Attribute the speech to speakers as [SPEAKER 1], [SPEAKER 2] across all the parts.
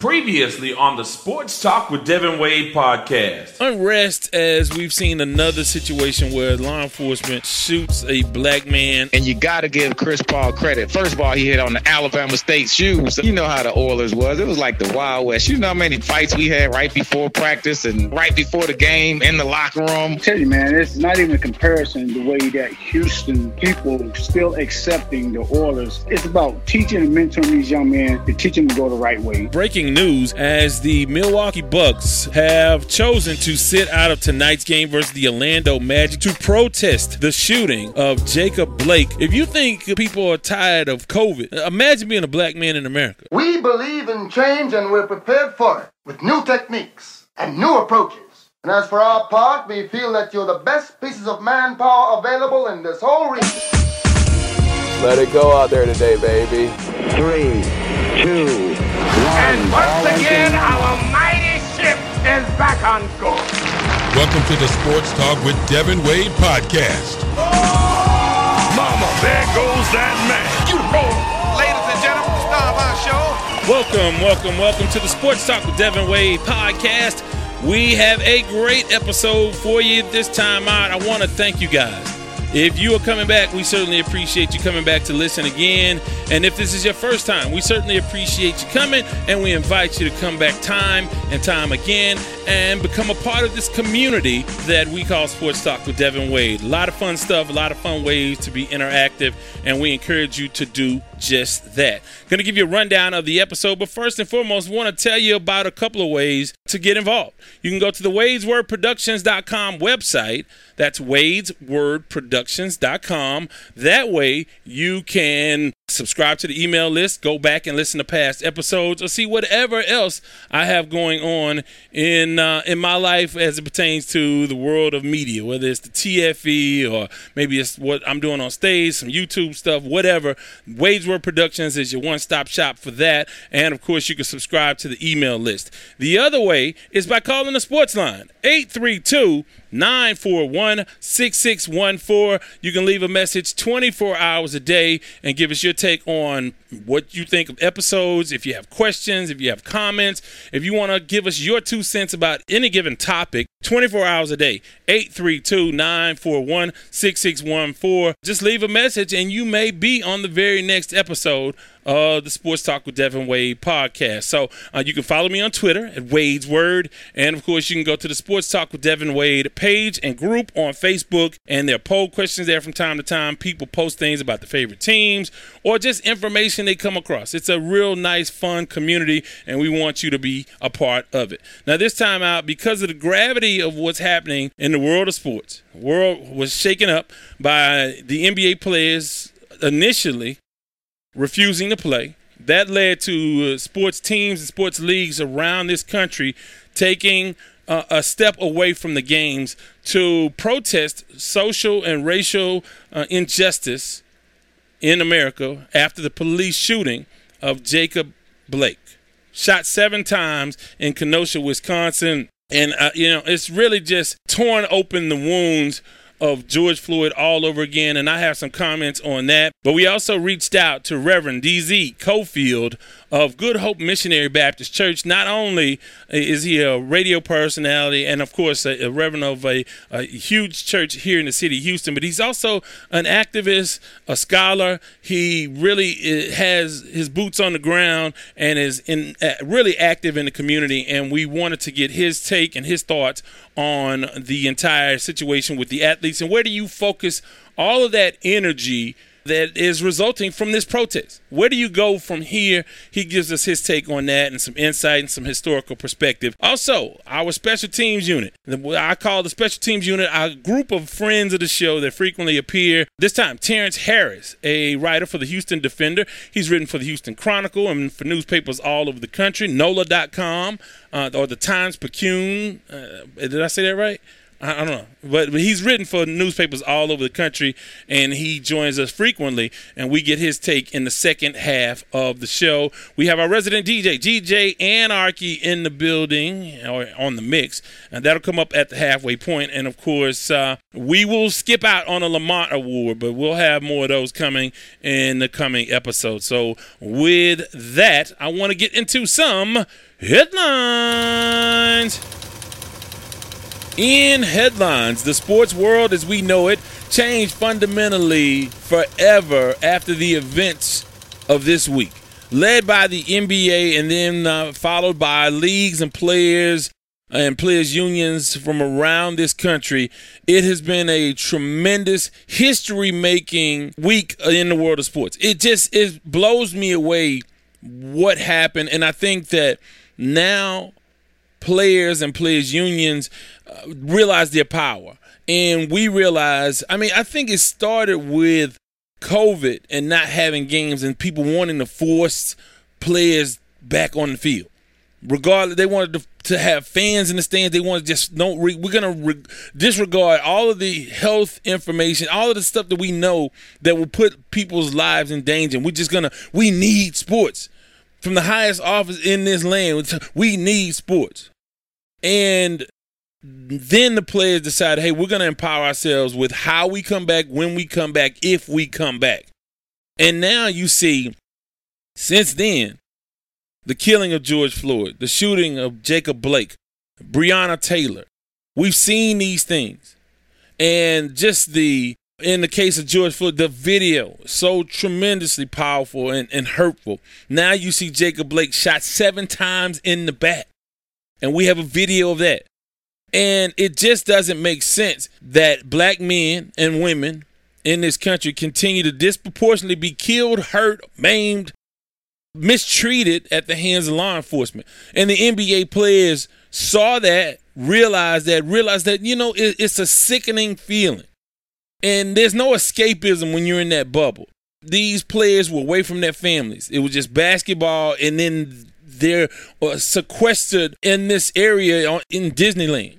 [SPEAKER 1] Previously on the Sports Talk with Devin Wade podcast.
[SPEAKER 2] Unrest as we've seen another situation where law enforcement shoots a black man.
[SPEAKER 3] And you got to give Chris Paul credit. First of all, he hit on the Alabama State shoes. You know how the Oilers was. It was like the Wild West. You know how many fights we had right before practice and right before the game in the locker room?
[SPEAKER 4] I tell you, man, it's not even a comparison the way that Houston people still accepting the Oilers. It's about teaching and mentoring these young men to teach them to go the right way.
[SPEAKER 2] Breaking news as the Milwaukee Bucks have chosen to sit out of tonight's game versus the Orlando Magic to protest the shooting of Jacob Blake. If you think people are tired of COVID, imagine being a black man in America.
[SPEAKER 5] We believe in change and we're prepared for it with new techniques and new approaches. And as for our part, we feel that you're the best pieces of manpower available in this whole region.
[SPEAKER 6] Let it go out there today, baby.
[SPEAKER 7] Three, two, one.
[SPEAKER 8] And once again, our mighty ship is back on course.
[SPEAKER 9] Welcome to the Sports Talk with Devin Wade podcast.
[SPEAKER 8] Oh, mama, there goes that man.
[SPEAKER 10] You roll. Ladies and gentlemen, the star of our show.
[SPEAKER 2] Welcome, welcome, welcome to the Sports Talk with Devin Wade podcast. We have a great episode for you this time out. I want to thank you guys. If you are coming back, we certainly appreciate you coming back to listen again. And if this is your first time, we certainly appreciate you coming and we invite you to come back time and time again and become a part of this community that we call Sports Talk with Devin Wade. A lot of fun stuff, a lot of fun ways to be interactive, and we encourage you to do just that. Going to give you a rundown of the episode, but first and foremost, want to tell you about a couple of ways to get involved. You can go to the WadesWordProductions.com website. That's WadesWordProductions.com. That way, you can subscribe to the email list, go back and listen to past episodes, or see whatever else I have going on in uh, in my life as it pertains to the world of media, whether it's the TFE or maybe it's what I'm doing on stage, some YouTube stuff, whatever. Wade's Word Productions is your one-stop shop for that, and of course you can subscribe to the email list. The other way is by calling the sports line 832 941 6614. You can leave a message 24 hours a day and give us your take on what you think of episodes. If you have questions, if you have comments, if you want to give us your two cents about any given topic, 24 hours a day, 832 941 6614. Just leave a message and you may be on the very next episode of the Sports Talk with Devin Wade podcast. So uh, you can follow me on Twitter at Wade's Word. And of course, you can go to the Sports Talk with Devin Wade page and group on Facebook. And there are poll questions there from time to time. People post things about the favorite teams or just information they come across. It's a real nice, fun community, and we want you to be a part of it. Now, this time out, because of the gravity of what's happening in the world of sports, world was shaken up by the NBA players initially refusing to play. That led to uh, sports teams and sports leagues around this country taking uh, a step away from the games to protest social and racial uh, injustice in America after the police shooting of Jacob Blake. Shot seven times in Kenosha, Wisconsin. And, uh, you know, it's really just torn open the wounds of George Floyd all over again, and I have some comments on that. But we also reached out to Reverend DZ Cofield of Good Hope Missionary Baptist Church. Not only is he a radio personality and, of course, a, a reverend of a, a, huge church here in the city of Houston, but he's also an activist, a scholar. He really uh, has his boots on the ground and is in uh, really active in the community. And we wanted to get his take and his thoughts on the entire situation with the athletes and where do you focus all of that energy that is resulting from this protest. Where do you go from here? He gives us his take on that and some insight and some historical perspective. Also, our special teams unit. I call the special teams unit a group of friends of the show that frequently appear. This time, Terrence Harris, a writer for the Houston Defender. He's written for the Houston Chronicle and for newspapers all over the country, NOLA.com uh, or the Times Picayune. Uh, did I say that right? I, don't know, but, but he's written for newspapers all over the country, and he joins us frequently, and we get his take in the second half of the show. We have our resident DJ, DJ Anarchy, in the building or on the mix, and that'll come up at the halfway point. And of course, uh, we will skip out on a Lamont Award, but we'll have more of those coming in the coming episode. So with that, I want to get into some headlines. In headlines, the sports world as we know it changed fundamentally forever after the events of this week. Led by the NBA and then uh, followed by leagues and players and players unions from around this country, it has been a tremendous history making week in the world of sports. It just it blows me away what happened and I think that now players and players unions uh, realize their power. And we realize, I mean, I think it started with COVID and not having games and people wanting to force players back on the field. Regardless, they wanted to, to have fans in the stands. They want to just don't. Re, we're gonna re, disregard all of the health information, all of the stuff that we know that will put people's lives in danger. We're just gonna. We need sports from the highest office in this land. We need sports. And then the players decide, hey, we're going to empower ourselves with how we come back, when we come back, if we come back. And now you see, since then, the killing of George Floyd, the shooting of Jacob Blake, Breonna Taylor. We've seen these things. And just the, in the case of George Floyd, the video, so tremendously powerful and, and hurtful. Now you see Jacob Blake shot seven times in the back. And we have a video of that. And it just doesn't make sense that black men and women in this country continue to disproportionately be killed, hurt, maimed, mistreated at the hands of law enforcement. And the NBA players saw that, realized that, realized that, you know, it, it's a sickening feeling. And there's no escapism when you're in that bubble. These players were away from their families. It was just basketball and then they're uh, sequestered in this area in Disneyland.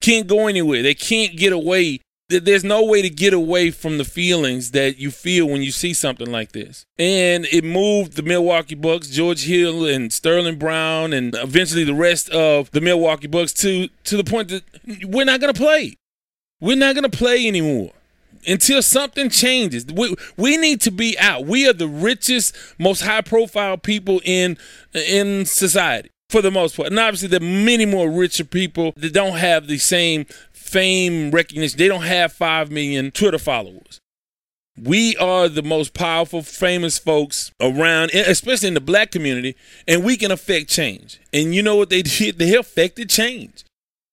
[SPEAKER 2] Can't go anywhere. They can't get away. There's no way to get away from the feelings that you feel when you see something like this. And it moved the Milwaukee Bucks, George Hill and Sterling Brown, and eventually the rest of the Milwaukee Bucks to to the point that we're not going to play. We're not going to play anymore until something changes. We, we need to be out. We are the richest, most high profile people in in society for the most part. And obviously there are many more richer people that don't have the same fame recognition. They don't have 5 million Twitter followers. We are the most powerful, famous folks around, especially in the black community, and we can affect change. And you know what they did? They affected change.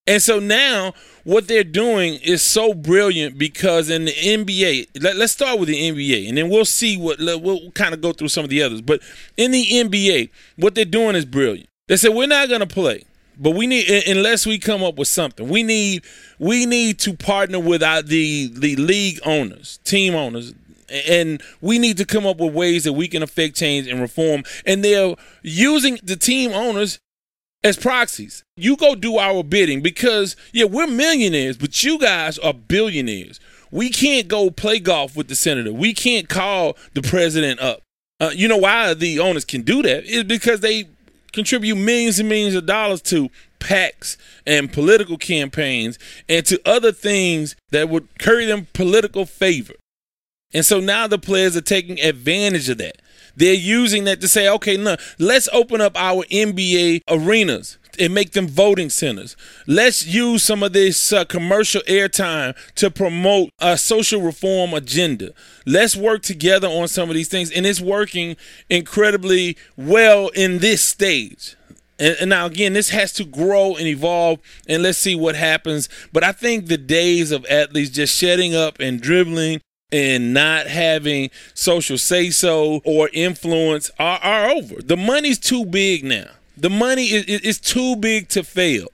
[SPEAKER 2] And so now what they're doing is so brilliant because in the NBA, let, us start with the NBA and then we'll see what, we'll kind of go through some of the others. But in the NBA, what they're doing is brilliant. They said, we're not going to play. But we need unless we come up with something. We need we need to partner with our, the the league owners, team owners, and we need to come up with ways that we can affect change and reform. And they're using the team owners as proxies. You go do our bidding because, yeah, we're millionaires, but you guys are billionaires. We can't go play golf with the senator. We can't call the president up. Uh, you know why the owners can do that? Is because they contribute millions and millions of dollars to PACs and political campaigns and to other things that would curry them political favor. And so now the players are taking advantage of that. They're using that to say, okay, no, let's open up our NBA arenas and make them voting centers. Let's use some of this uh, commercial airtime to promote a social reform agenda. Let's work together on some of these things. And it's working incredibly well in this stage. And, and, now again, this has to grow and evolve, and let's see what happens. But I think the days of athletes just shutting up and dribbling and not having social say so or influence are, are over. The money's too big now. The money is, is too big to fail.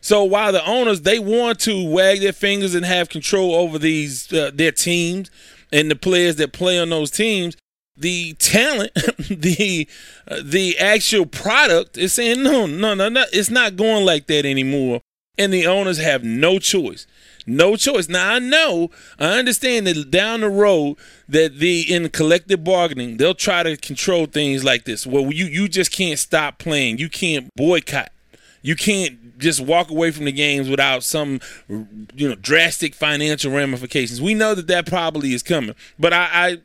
[SPEAKER 2] So while the owners they want to wag their fingers and have control over these uh, their teams and the players that play on those teams, the talent, the uh, the actual product is saying no, no, no, no, it's not going like that anymore. And the owners have no choice. No choice. Now I know, I understand that down the road that the in collective bargaining, they'll try to control things like this. Well, you you just can't stop playing. You can't boycott. You can't just walk away from the games without some you know drastic financial ramifications. We know that that probably is coming, but I, I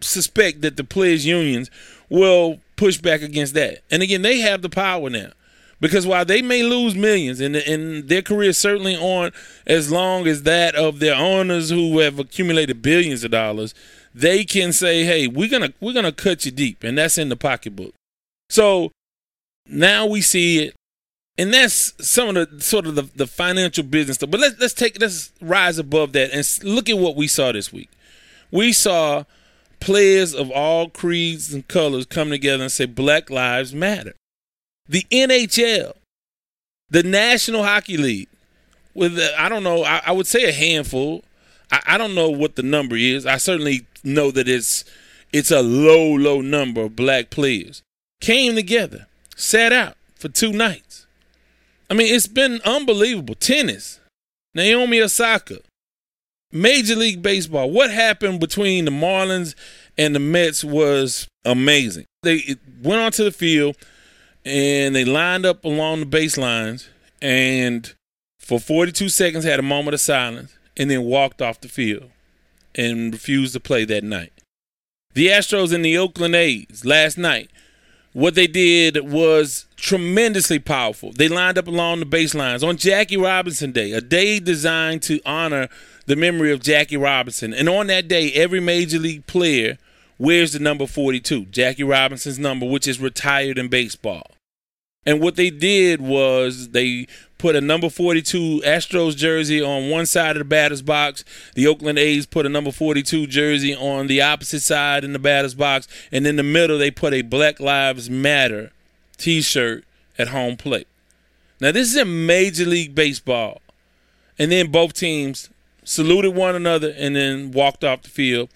[SPEAKER 2] suspect that the players unions will push back against that. And again, they have the power now. Because while they may lose millions, and, and their careers certainly aren't as long as that of their owners who have accumulated billions of dollars, they can say, "Hey, we're gonna we're gonna cut you deep," and that's in the pocketbook. So now we see it, and that's some of the sort of the, the financial business stuff. But let's let's take let's rise above that and look at what we saw this week. We saw players of all creeds and colors come together and say Black Lives Matter the NHL, the National Hockey League, with I don't know, I, I would say a handful. I, I, don't know what the number is. I certainly know that it's it's a low, low number of black players came together, sat out for two nights. I mean, it's been unbelievable. Tennis, Naomi Osaka, Major League Baseball. What happened between the Marlins and the Mets was amazing. They went onto the field and they lined up along the baselines and for 42 seconds had a moment of silence and then walked off the field and refused to play that night. The Astros and the Oakland A's last night, what they did was tremendously powerful. They lined up along the baselines on Jackie Robinson Day, a day designed to honor the memory of Jackie Robinson. And on that day, every major league player – wears the number 42, Jackie Robinson's number, which is retired in baseball. And what they did was they put a number 42 Astros jersey on one side of the batter's box. The Oakland A's put a number 42 jersey on the opposite side in the batter's box. And in the middle, they put a Black Lives Matter t shirt at home plate. Now, this is in Major League Baseball. And then both teams saluted one another and then walked off the field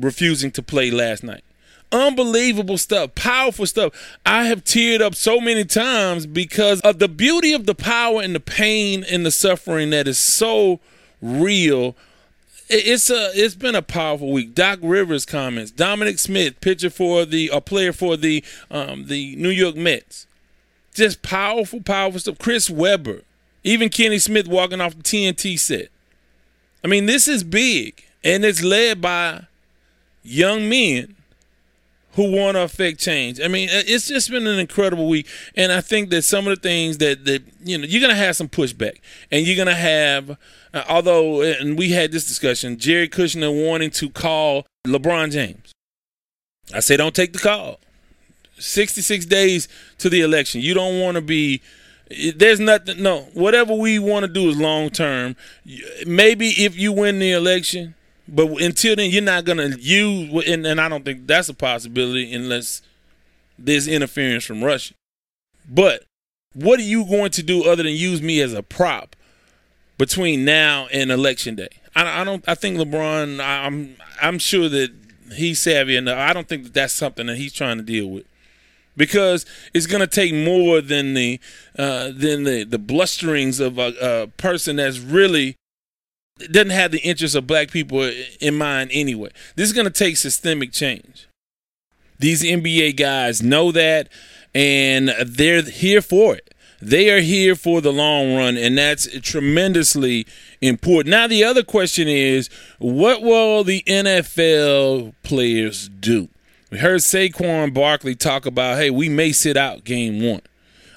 [SPEAKER 2] refusing to play last night. Unbelievable stuff, powerful stuff. I have teared up so many times because of the beauty of the power and the pain and the suffering that is so real. It's a it's been a powerful week. Doc Rivers comments. Dominic Smith, pitcher for the a player for the um, the New York Mets. Just powerful, powerful stuff. Chris Webber, even Kenny Smith walking off the TNT set. I mean, this is big, and it's led by young men who want to affect change. I mean, it's just been an incredible week, and I think that some of the things that that you know you're gonna have some pushback, and you're gonna have, uh, although, and we had this discussion, Jared Kushner wanting to call LeBron James. I say don't take the call. 66 days to the election. You don't want to be. There's nothing. No, whatever we want to do is long term. Maybe if you win the election but until then, you're not gonna use, and, and I don't think that's a possibility unless there's interference from Russia. But what are you going to do other than use me as a prop between now and election day? I, I don't. I think LeBron. I'm. I'm sure that he's savvy enough. I don't think that that's something that he's trying to deal with because it's going to take more than the uh, than the the blusterings of a, a person that's really doesn't have the interests of black people in mind anyway. This is going to take systemic change. These NBA guys know that, and they're here for it. They are here for the long run, and that's tremendously important. Now, the other question is what will the NFL players do? We heard Saquon Barkley talk about, hey, we may sit out game one.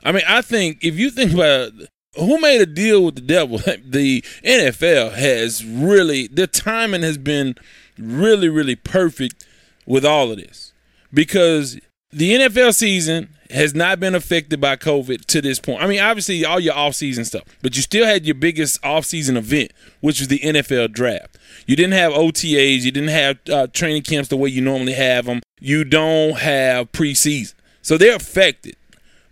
[SPEAKER 2] I mean, I think if you think about who made a deal with the devil? The NFL has really, the timing has been really, really perfect with all of this because the NFL season has not been affected by COVID to this point. I mean, obviously, all your off-season stuff, but you still had your biggest off-season event, which was the NFL draft. You didn't have OTAs, you didn't have uh, training camps the way you normally have them. You don't have preseason, so they're affected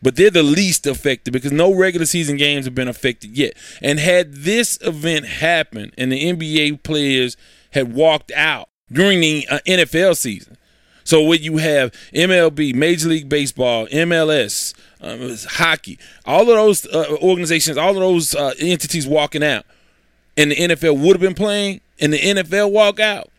[SPEAKER 2] but they're the least affected because no regular season games have been affected yet. And had this event happened and the NBA players had walked out during the uh, NFL season, so when you have MLB, Major League Baseball, MLS, um, hockey. All of those uh, organizations, all of those uh, entities walking out, and the NFL would have been playing, and the NFL walk out.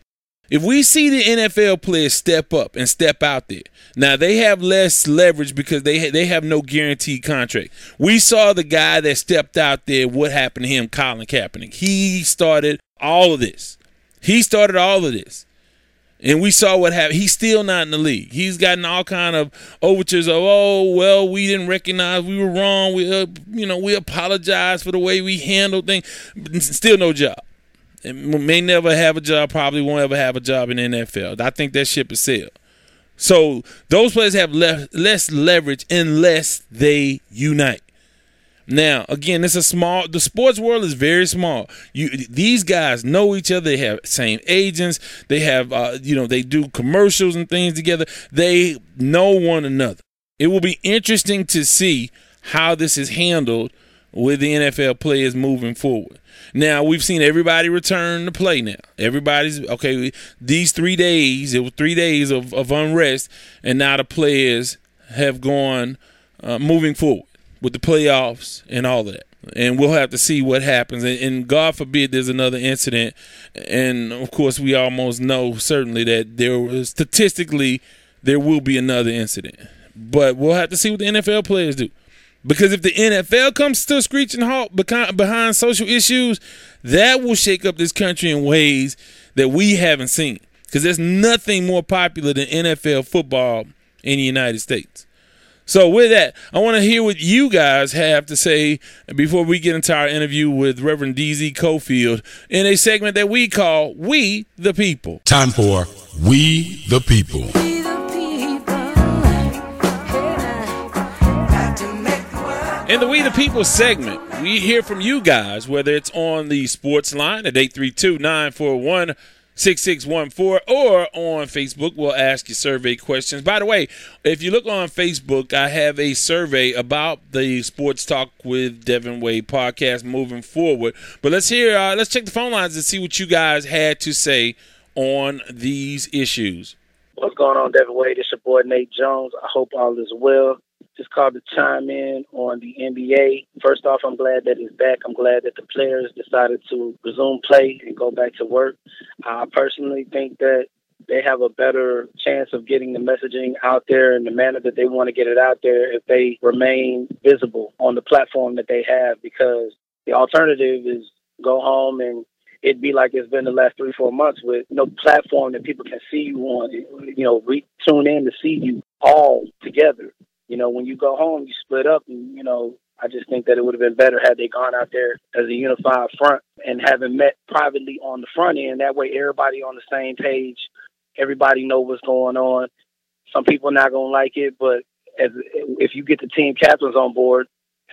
[SPEAKER 2] If we see the NFL players step up and step out there, now they have less leverage because they ha- they have no guaranteed contract. We saw the guy that stepped out there. What happened to him? Colin Kaepernick. He started all of this. He started all of this. And we saw what happened. He's still not in the league. He's gotten all kind of overtures of, oh well, we didn't recognize we were wrong. We, uh, you know, we apologize for the way we handled things. Still no job. May never have a job. Probably won't ever have a job in NFL. I think that ship is sailed. So those players have less less leverage unless they unite. Now, again, it's a small. The sports world is very small. You these guys know each other. They have same agents. They have, uh, you know, they do commercials and things together. They know one another. It will be interesting to see how this is handled with the NFL players moving forward. Now we've seen everybody return to play. Now everybody's okay. These three days, it was three days of, of unrest, and now the players have gone uh, moving forward with the playoffs and all of that. And we'll have to see what happens. And, and, God forbid there's another incident. And of course, we almost know certainly that there was statistically there will be another incident. But we'll have to see what the NFL players do. Because if the NFL comes to a screeching halt behind social issues, that will shake up this country in ways that we haven't seen. Because there's nothing more popular than NFL football in the United States. So with that, I want to hear what you guys have to say before we get into our interview with Reverend DZ Cofield in a segment that we call We the People.
[SPEAKER 9] Time for We the People.
[SPEAKER 2] In the We the People segment, we hear from you guys, whether it's on the sports line at 832 941 6614 or on Facebook. We'll ask you survey questions. By the way, if you look on Facebook, I have a survey about the Sports Talk with Devin Wade podcast moving forward. But let's hear, uh, let's check the phone lines and see what you guys had to say on these issues.
[SPEAKER 11] What's going on, Devin Wade? It's your boy Nate Jones. I hope all is well. Just called to chime in on the NBA. First off, I'm glad that he's back. I'm glad that the players decided to resume play and go back to work. I personally think that they have a better chance of getting the messaging out there in the manner that they want to get it out there if they remain visible on the platform that they have because the alternative is go home and it'd be like it's been the last three, four months with no platform that people can see you on, you know, re- tune in to see you all together. You know, when you go home, you split up, and you know, I just think that it would have been better had they gone out there as a unified front and having met privately on the front end. That way, everybody on the same page, everybody know what's going on. Some people not gonna like it, but as if you get the team captains on board,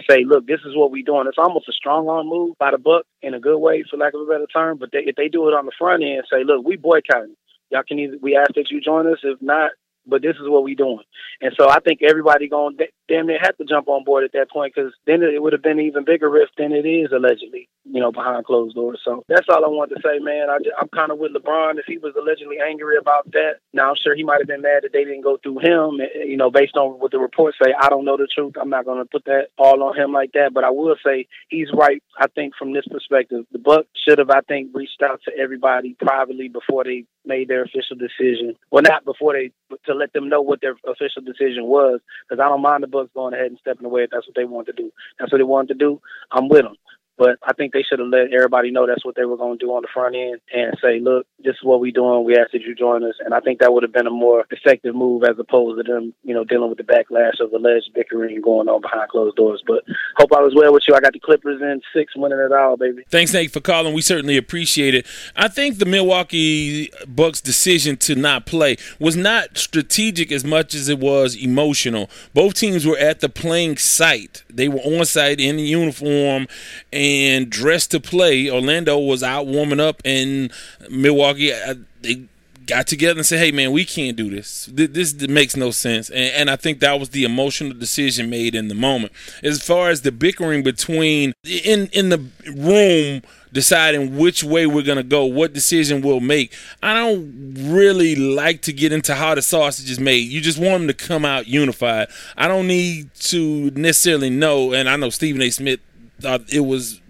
[SPEAKER 11] say, look, this is what we're doing. It's almost a strong arm move by the book in a good way, for lack of a better term. But they, if they do it on the front end, say, look, we boycotting. Y'all can either we ask that you join us. If not, but this is what we doing. And so I think everybody going damn near had to jump on board at that point because then it would have been even bigger rift than it is allegedly, you know, behind closed doors. So that's all I want to say, man. I am kind of with LeBron. If he was allegedly angry about that, now I'm sure he might have been mad that they didn't go through him. Eh, eh, you know, based on what the reports say, I don't know the truth. I'm not going to put that all on him like that. But I will say he's right. I think from this perspective, the Buck should have, I think, reached out to everybody privately before they made their official decision. Well, not before they to let them know what their official decision was, because I don't mind the Going ahead and stepping away if that's what they want to do. That's what they wanted to do. I'm with them. But I think they should have let everybody know that's what they were going to do on the front end and say, look, this is what we're doing. We asked that you join us. And I think that would have been a more effective move as opposed to them, you know, dealing with the backlash of the alleged bickering going on behind closed doors. But hope I was well with you. I got the Clippers in six, winning it all, baby.
[SPEAKER 2] Thanks, Nate, for calling. We certainly appreciate it. I think the Milwaukee Bucks' decision to not play was not strategic as much as it was emotional. Both teams were at the playing site. They were on site in uniform and dressed to play. Orlando was out warming up, and Milwaukee they got together and said, "Hey, man, we can't do this. This, this makes no sense." And, and, I think that was the emotional decision made in the moment. As far as the bickering between in in the room deciding which way we're gonna go, what decision we'll make. I don't really like to get into how the sausage is made. You just want them to come out unified. I don't need to necessarily know. And I know Stephen A. Smith thought it was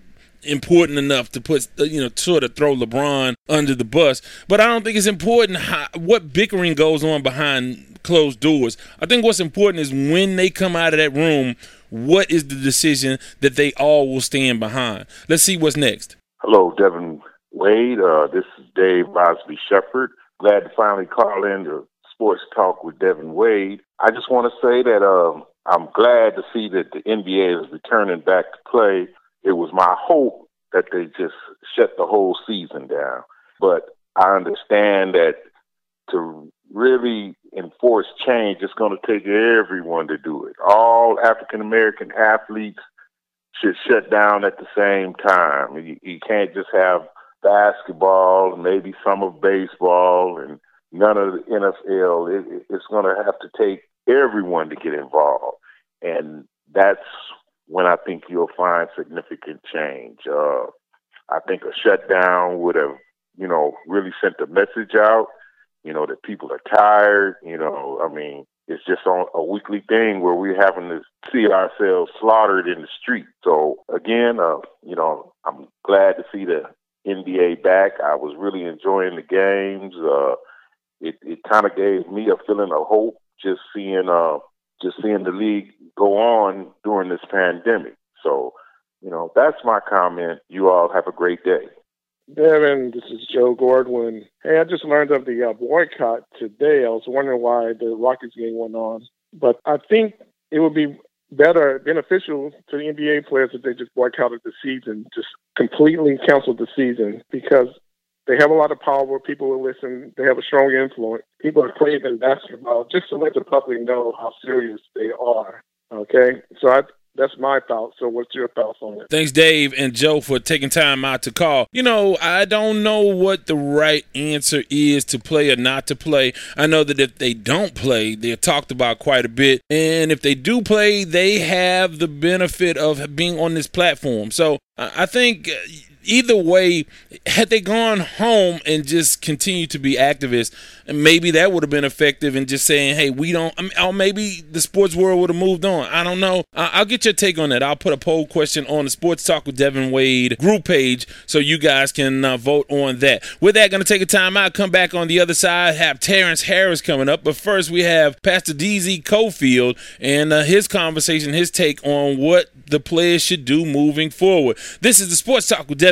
[SPEAKER 2] important enough to put you know sort of throw LeBron under the bus. But I don't think it's important how, what bickering goes on behind closed doors. I think what's important is when they come out of that room, what is the decision that they all will stand behind. Let's see what's next.
[SPEAKER 12] Hello, Devin Wade. Uh, this is Dave Bosby Shepard. Glad to finally call in to Sports Talk with Devin Wade. I just want to say that uh, I'm glad to see that the NBA is returning back to play it was my hope that they just shut the whole season down. But I understand that to really enforce change, it's going to take everyone to do it. All African American athletes should shut down at the same time. You, you can't just have basketball, maybe some of baseball, and none of the NFL. It, it's going to have to take everyone to get involved. And that's when I think you'll find significant change. Uh, I think a shutdown would have, you know, really sent a message out, you know, that people are tired. You know, I mean, it's just on a weekly thing where we're having to see ourselves slaughtered in the street. So again, uh, you know, I'm glad to see the NBA back. I was really enjoying the games. Uh, it it kind of gave me a feeling of hope just seeing uh just seeing the league go on during this pandemic. So, you know, that's my comment. You all have a great day.
[SPEAKER 13] Devin, this is Joe Gordwin. Hey, I just learned of the uh, boycott today. I was wondering why the Rockets game went on, but I think it would be better, beneficial to the NBA players if they just boycotted the season, just completely canceled the season because they have a lot of power. People will listen. They have a strong influence. People are in basketball just to let the public know how serious they are. Okay, so I, that's my thoughts. So, what's your thoughts on it?
[SPEAKER 2] Thanks, Dave and Joe, for taking time out to call. You know, I don't know what the right answer is to play or not to play. I know that if they don't play, they're talked about quite a bit. And if they do play, they have the benefit of being on this platform. So, I think uh, either way, had they gone home and just continued to be activists, maybe that would have been effective in just saying, hey, we don't, or maybe the sports world would have moved on. I don't know. I'll get your take on that. I'll put a poll question on the Sports Talk with Devin Wade group page so you guys can uh, vote on that. With that, going to take a time out, come back on the other side, have Terrence Harris coming up. But first, we have Pastor DZ Cofield and uh, his conversation, his take on what the players should do moving forward. This is the Sports Talk with Devin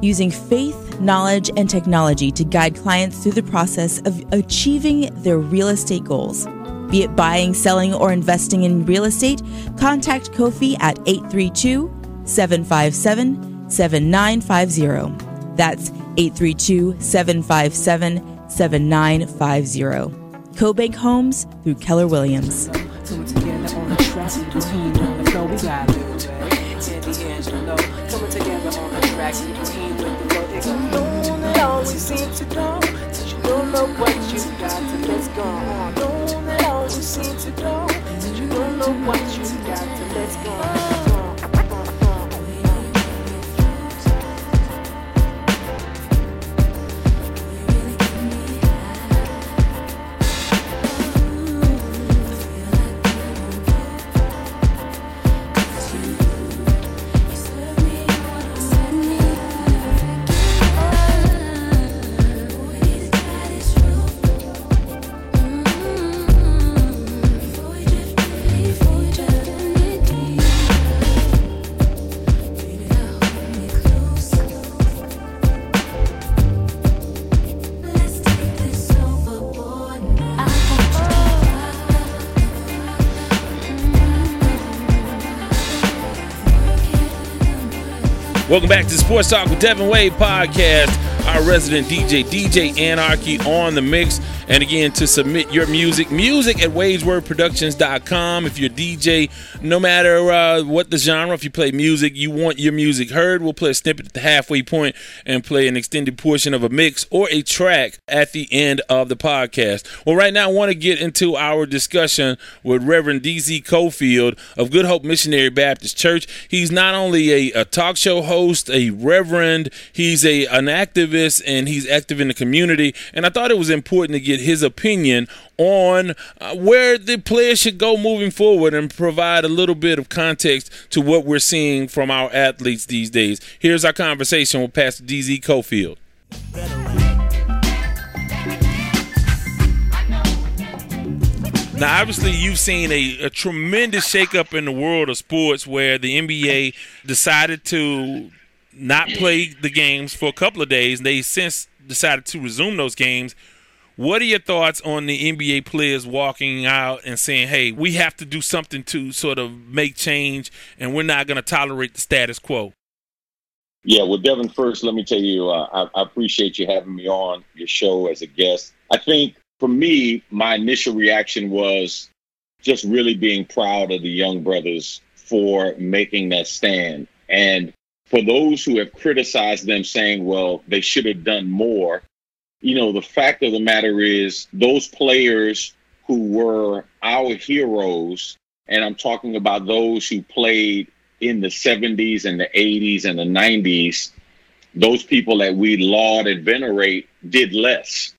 [SPEAKER 14] using faith, knowledge, and technology to guide clients through the process of achieving their real estate goals. Be it buying, selling, or investing in real estate, contact Kofi at 832 757 7950. That's 832 757 7950. CoBank Homes through Keller Williams. To go. Cause you don't know what you got till it's gone. Don't it always seem to go. Cause you don't know what you
[SPEAKER 2] Welcome back to the Sports Talk with Devin Wade podcast. Our resident DJ, DJ Anarchy on the mix. And again, to submit your music, music at wadeswordproductions.com. If you're a DJ, no matter uh, what the genre, if you play music, you want your music heard, we'll play a snippet at the halfway point and play an extended portion of a mix or a track at the end of the podcast. Well, right now, I want to get into our discussion with Reverend D.Z. Cofield of Good Hope Missionary Baptist Church. He's not only a, a talk show host, a reverend, he's a an activist, and he's active in the community. And I thought it was important to get his opinion on uh, where the players should go moving forward and provide a little bit of context to what we're seeing from our athletes these days. Here's our conversation with Pastor DZ Cofield. Now, obviously, you've seen a, a, tremendous shakeup in the world of sports where the NBA decided to not play the games for a couple of days. They since decided to resume those games. What are your thoughts on the NBA players walking out and saying, hey, we have to do something to sort of make change and we're not going to tolerate the status quo?
[SPEAKER 15] Yeah, well, Devin, first, let me tell you, uh, I, I appreciate you having me on your show as a guest. I think for me, my initial reaction was just really being proud of the young brothers for making that stand. And for those who have criticized them saying, well, they should have done more, you know, the fact of the matter is those players who were our heroes, and I'm talking about those who played in the 70s and the 80s and the 90s, those people that we laud and venerate did less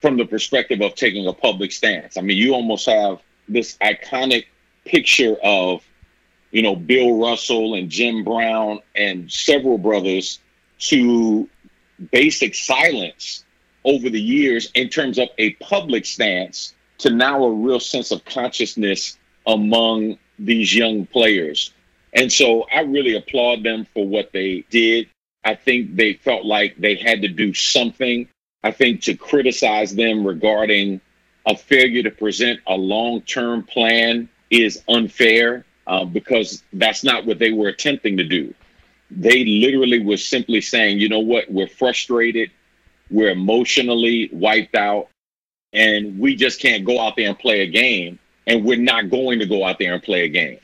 [SPEAKER 15] from the perspective of taking a public stance. I mean, you almost have this iconic picture of, you know, Bill Russell and Jim Brown and several brothers to basic silence over the years in terms of a public stance to now a real sense of consciousness among these young players. And so I really applaud them for what they did. I think they felt like they had to do something I think to criticize them regarding a failure to present a long term plan is unfair uh, because that's not what they were attempting to do. They literally were simply saying, you know what, we're frustrated, we're emotionally wiped out, and we just can't go out there and play a game. And we're not going to go out there and play a game.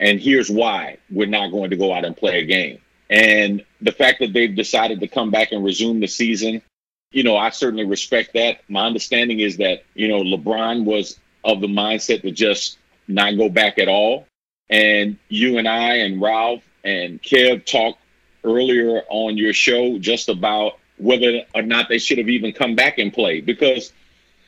[SPEAKER 15] And here's why we're not going to go out and play a game. And the fact that they've decided to come back and resume the season you know, I certainly respect that. My understanding is that, you know, LeBron was of the mindset to just not go back at all. And you and I and Ralph and Kev talked earlier on your show just about whether or not they should have even come back and played. Because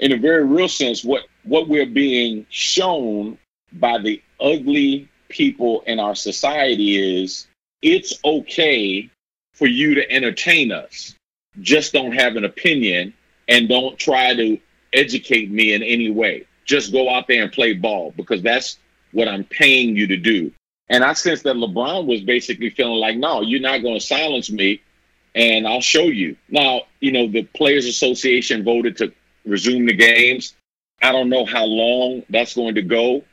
[SPEAKER 15] in a very real sense, what what we're being shown by the ugly people in our society is it's okay for you to entertain us just don't have an opinion and don't try to educate me in any way. Just go out there and play ball because that's what I'm paying you to do. And I sense that LeBron was basically feeling like, no, you're not going to silence me and I'll show you. Now, you know, the Players Association voted to resume the games. I don't know how long that's going to go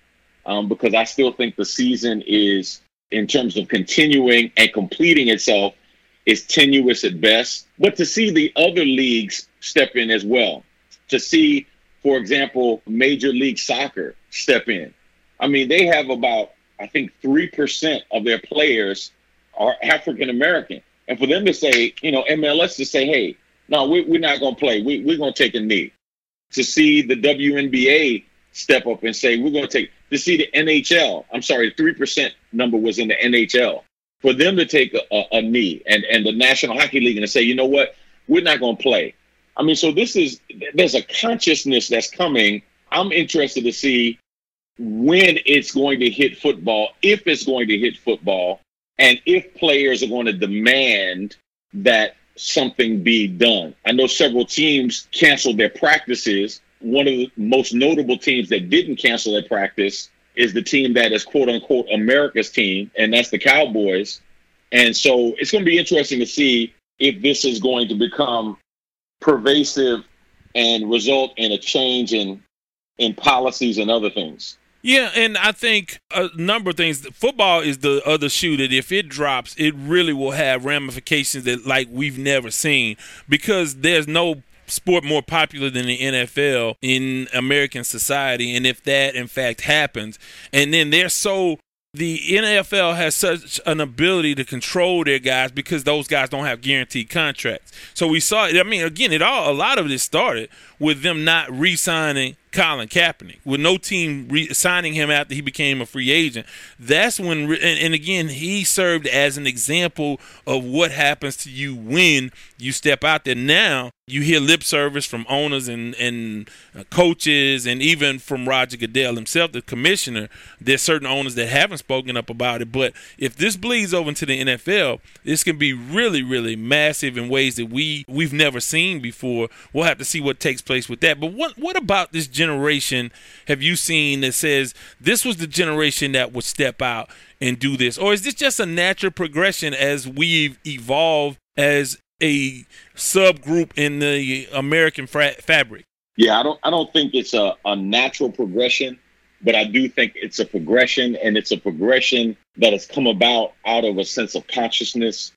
[SPEAKER 15] um, because I still think the season is, in terms of continuing and completing itself, is tenuous at best. But to see the other leagues step in as well, to see, for example, Major League Soccer step in. I mean, they have about, I think, 3% of their players are African American. And for them to say, you know, MLS to say, hey, no, we, we're not going to play. We, we're going to take a knee. To see the WNBA step up and say, we're going to take, to see the NHL, I'm sorry, the 3% number was in the NHL for them to take a, a, a knee and, and the National Hockey League and to say, you know what, we're not going to play. I mean, so this is there's a consciousness that's coming. I'm interested to see when it's going to hit football, if it's going to hit football, and if players are going to demand that something be done. I know several teams canceled their practices. One of the most notable teams that didn't cancel their practice is the team that is quote unquote America's team, and that's the Cowboys. And so it's going to be interesting to see if this is going to become pervasive and result in a change in in policies and other things.
[SPEAKER 2] Yeah, and I think a number of things. Football is the other shoe that if it drops, it really will have ramifications that like we've never seen because there's no sport more popular than the NFL in American society. And if that in fact happens, and then they're so the NFL has such an ability to control their guys because those guys don't have guaranteed contracts. So we saw I mean again it all a lot of this started with them not re-signing Colin Kaepernick, with no team re- signing him after he became a free agent. That's when, and, and, again, he served as an example of what happens to you when you step out there. Now you hear lip service from owners and and uh, coaches, and even from Roger Goodell himself, the commissioner. There's certain owners that haven't spoken up about it, but if this bleeds over into the NFL, this can be really, really massive in ways that we we've never seen before. We'll have to see what takes place with that. But what what about this generation have you seen that says this was the generation that would step out and do this? Or is this just a natural progression as we've evolved as a subgroup in the American fra- fabric?
[SPEAKER 15] Yeah, I don't I don't think it's a, a natural progression, but I do think it's a progression and it's a progression that has come about out of a sense of consciousness,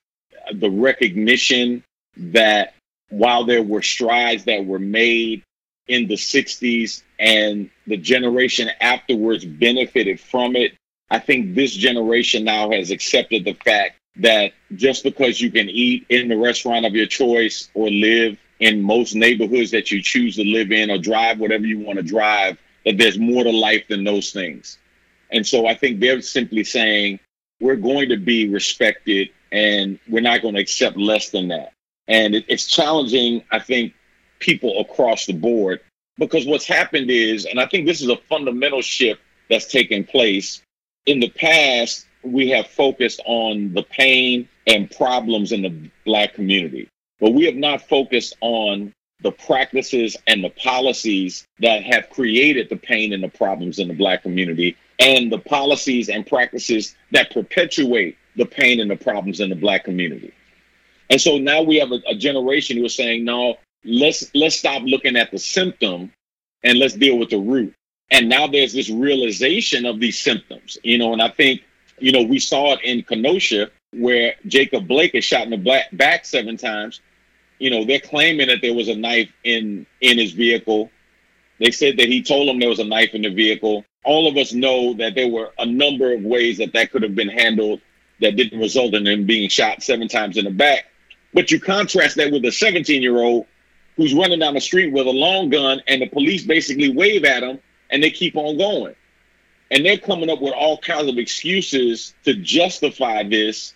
[SPEAKER 15] the recognition that while there were strides that were made in the 60s and the generation afterwards benefited from it, I think this generation now has accepted the fact that just because you can eat in the restaurant of your choice or live in most neighborhoods that you choose to live in or drive whatever you want to drive, that there's more to life than those things. And so I think they're simply saying, we're going to be respected and we're not going to accept less than that. And it, it's challenging, I think, people across the board because what's happened is, and I think this is a fundamental shift that's taken place. In the past, we have focused on the pain and problems in the Black community, but we have not focused on the practices and the policies that have created the pain and the problems in the Black community, and the policies and practices that perpetuate the pain and the problems in the Black community. And so now we have a, a generation who is saying, no, let's let's stop looking at the symptom and let's deal with the root. And now there's this realization of these symptoms, you know, and I think, you know, we saw it in Kenosha where Jacob Blake is shot in the back seven times. You know, they're claiming that there was a knife in in his vehicle. They said that he told them there was a knife in the vehicle. All of us know that there were a number of ways that that could have been handled that didn't result in him being shot seven times in the back. But you contrast that with a 17 year old who's running down the street with a long gun and the police basically wave at him and they keep on going. And they're coming up with all kinds of excuses to justify this.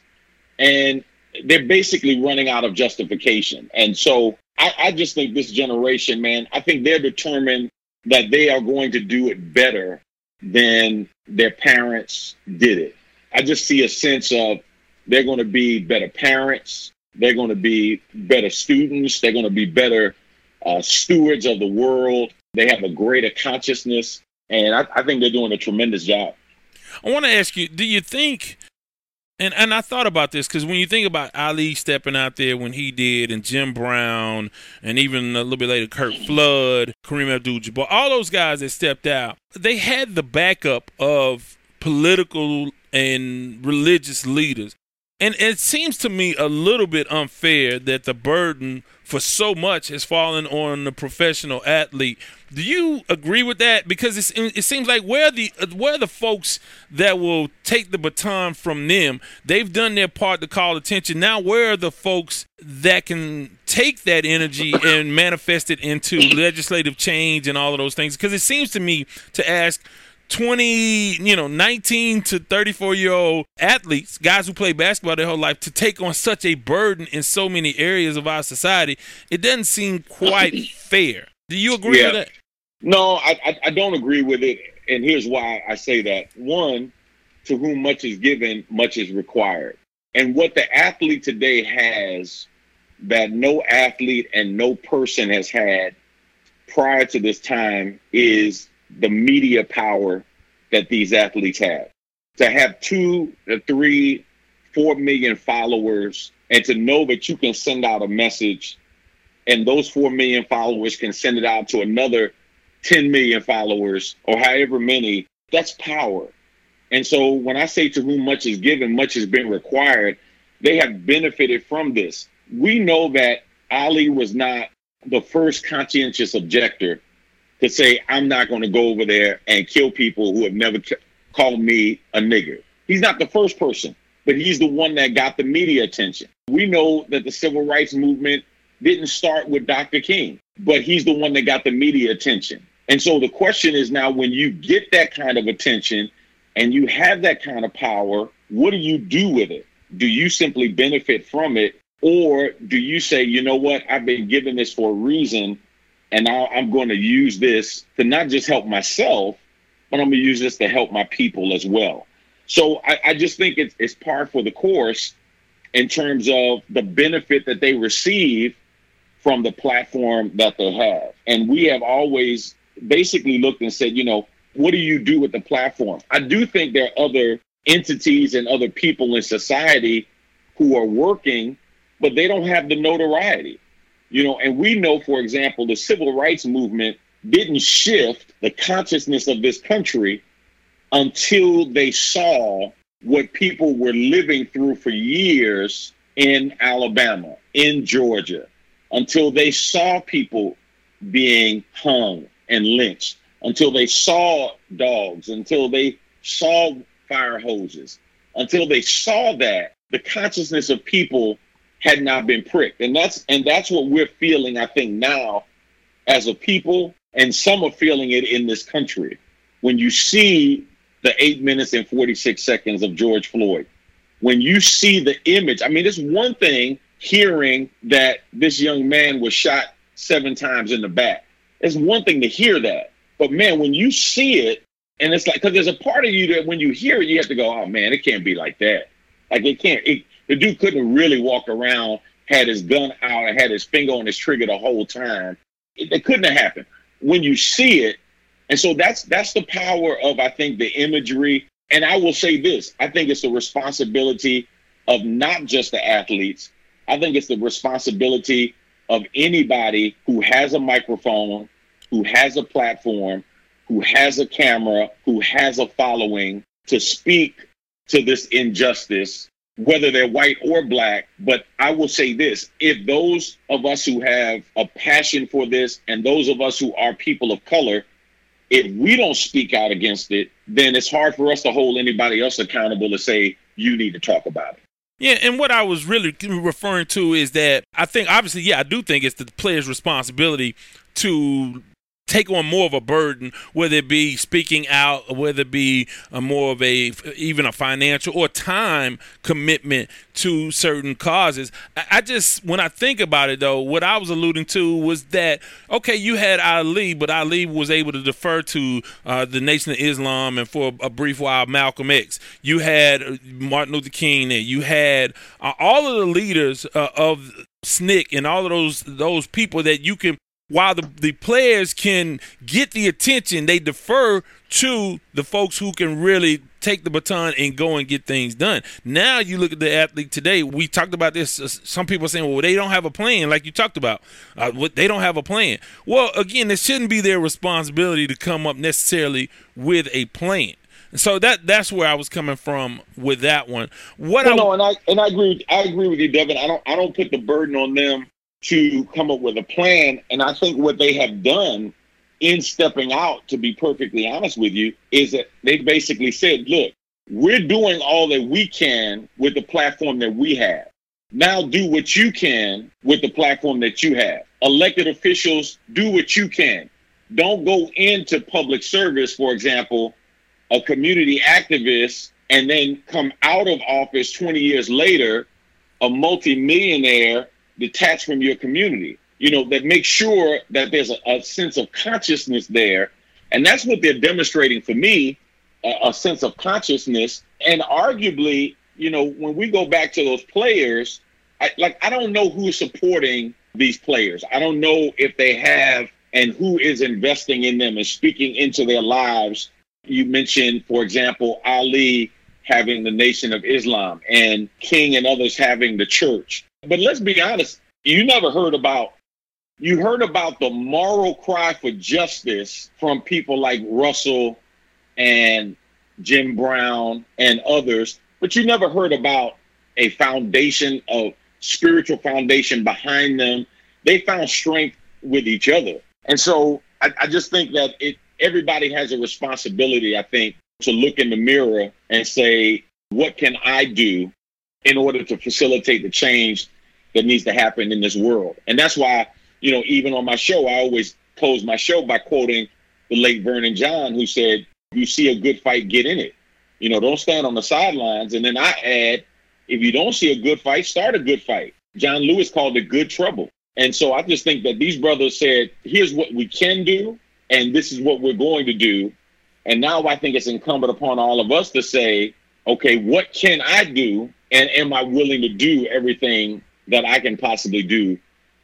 [SPEAKER 15] And they're basically running out of justification. And so I, I just think this generation, man, I think they're determined that they are going to do it better than their parents did it. I just see a sense of they're going to be better parents. They're going to be better students. They're going to be better uh, stewards of the world. They have a greater consciousness, and I, I think they're doing a tremendous job.
[SPEAKER 2] I want to ask you: Do you think? And and I thought about this because when you think about Ali stepping out there when he did, and Jim Brown, and even a little bit later Curt Flood, Kareem Abdul-Jabbar, all those guys that stepped out, they had the backup of political and religious leaders and it seems to me a little bit unfair that the burden for so much has fallen on the professional athlete. Do you agree with that? Because it seems like where the where the folks that will take the baton from them, they've done their part to call attention. Now, where are the folks that can take that energy and manifest it into legislative change and all of those things? Because it seems to me to ask 20, you know, 19 to 34 year old athletes, guys who play basketball their whole life, to take on such a burden in so many areas of our society, it doesn't seem quite fair. Do you agree yeah. with that?
[SPEAKER 15] No, I, I, I don't agree with it. And here's why I say that. One, to whom much is given, much is required. And what the athlete today has that no athlete and no person has had prior to this time is the media power that these athletes have. To have two, three, four million followers, and to know that you can send out a message, and those four million followers can send it out to another 10 million followers, or however many, That's power. And so when I say to whom much is given, much has been required, they have benefited from this. We know that Ali was not the first conscientious objector to say, I'm not going to go over there and kill people who have never called me a nigger. He's not the first person, but he's the one that got the media attention. We know that the civil rights movement didn't start with Dr. King, but he's the one that got the media attention. And so the question is now when you get that kind of attention and you have that kind of power, what do you do with it? Do you simply benefit from it? Or do you say, you know what, I've been given this for a reason, and now I'm going to use this to not just help myself, but I'm going to use this to help my people as well. So I, I just think it's, it's par for the course in terms of the benefit that they receive from the platform that they have. And we have always basically looked and said, you know, what do you do with the platform? I do think there are other entities and other people in society who are working, but they don't have the notoriety. You know, and we know, for example, the civil rights movement didn't shift the consciousness of this country until they saw what people were living through for years in Alabama, in Georgia, until they saw people being hung and lynched, until they saw dogs, until they saw fire hoses, until they saw that the consciousness of people had not been pricked. And that's and that's what we're feeling, I think, now as a people, and some are feeling it in this country. When you see the eight minutes and 46 seconds of George Floyd, when you see the image, I mean, it's one thing hearing that this young man was shot seven times in the back. It's one thing to hear that. But man, when you see it, and it's like, because there's a part of you that when you hear it, you have to go, oh man, it can't be like that. Like it can't, it, the dude couldn't really walk around, had his gun out, and had his finger on his trigger the whole time. It, it couldn't have happened. When you see it, and so that's that's the power of I think the imagery. And I will say this: I think it's the responsibility of not just the athletes, I think it's the responsibility of anybody who has a microphone, who has a platform, who has a camera, who has a following to speak to this injustice, whether they're white or black. But I will say this if those of us who have a passion for this and those of us who are people of color, if we don't speak out against it, then it's hard for us to hold anybody else accountable to say, you need to talk about it.
[SPEAKER 2] Yeah, and what I was really referring to is that I think, obviously, yeah, I do think it's the player's responsibility to take on more of a burden, whether it be speaking out, whether it be a more of a even a financial or time commitment to certain causes. I just when I think about it though, what I was alluding to was that okay, you had Ali, but Ali was able to defer to uh, the Nation of Islam and for a brief while Malcolm X. You had Martin Luther King there. You had uh, all of the leaders uh, of SNCC and all of those those people that you can while the, the players can get the attention, they defer to the folks who can really take the baton and go and get things done. Now you look at the athlete today. We talked about this. Uh, some people saying, "Well, they don't have a plan," like you talked about. Uh, they don't have a plan. Well, again, it shouldn't be their responsibility to come up necessarily with a plan. So that that's where I was coming from with that one. What
[SPEAKER 15] no, I, no, and I and I agree. I agree with you, Devin. I don't I don't put the burden on them to come up with a plan. And I think what they have done in stepping out, to be perfectly honest with you, is that they basically said, look, we're doing all that we can with the platform that we have. Now do what you can with the platform that you have. Elected officials, do what you can. Don't go into public service, for example, a community activist, and then come out of office 20 years later, a multimillionaire detached from your community. You know, that make sure that there's a, a sense of consciousness there. And that's what they're demonstrating for me a, a sense of consciousness. And arguably, you know, when we go back to those players, I, like, I don't know who's supporting these players. I don't know if they have and who is investing in them and speaking into their lives. You mentioned, for example, Ali having the Nation of Islam and King and others having the church. But let's be honest, you never heard about you heard about the moral cry for justice from people like Russell and Jim Brown and others, but you never heard about a foundation of spiritual foundation behind them. They found strength with each other. And so I, I just think that it everybody has a responsibility, I think, to look in the mirror and say, what can I do in order to facilitate the change that needs to happen in this world? And that's why, you know, even on my show, I always close my show by quoting the late Vernon John, who said, You see a good fight, get in it. You know, don't stand on the sidelines. And then I add, if you don't see a good fight, start a good fight. John Lewis called it good trouble. And so I just think that these brothers said, here's what we can do, and this is what we're going to do. And now I think it's incumbent upon all of us to say, okay, what can I do? And am I willing to do everything that I can possibly do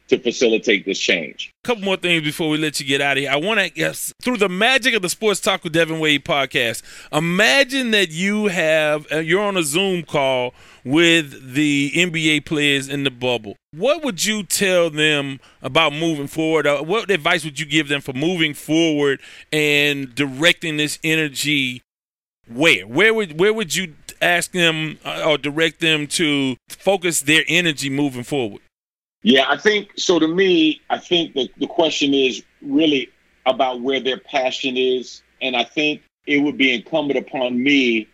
[SPEAKER 15] to facilitate this change.
[SPEAKER 2] A couple more things before we let you get out of here. I want to guess through the magic of the Sports Talk with Devin Wade podcast. Imagine that you have uh, you're on a Zoom call with the NBA players in the bubble. What would you tell them about moving forward? Uh, what advice would you give them for moving forward and directing this energy? Where? Where would where would you ask them uh, or direct them to focus their energy moving forward?
[SPEAKER 15] Yeah, I think so. To me, I think that the question is really about where their passion is. And I think it would be incumbent upon me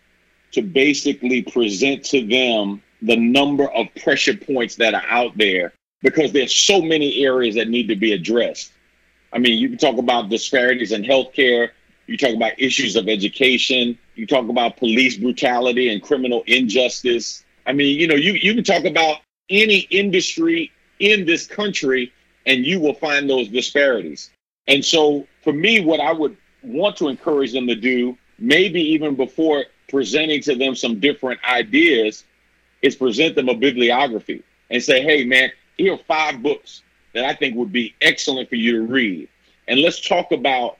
[SPEAKER 15] to basically present to them the number of pressure points that are out there because there's so many areas that need to be addressed. I mean, you can talk about disparities in healthcare, you talk about issues of education, you talk about police brutality and criminal injustice. I mean, you know, you, you can talk about any industry in this country and you will find those disparities. And so for me, what I would want to encourage them to do, maybe even before presenting to them some different ideas, is present them a bibliography and say, hey, man, here are five books that I think would be excellent for you to read. And let's talk about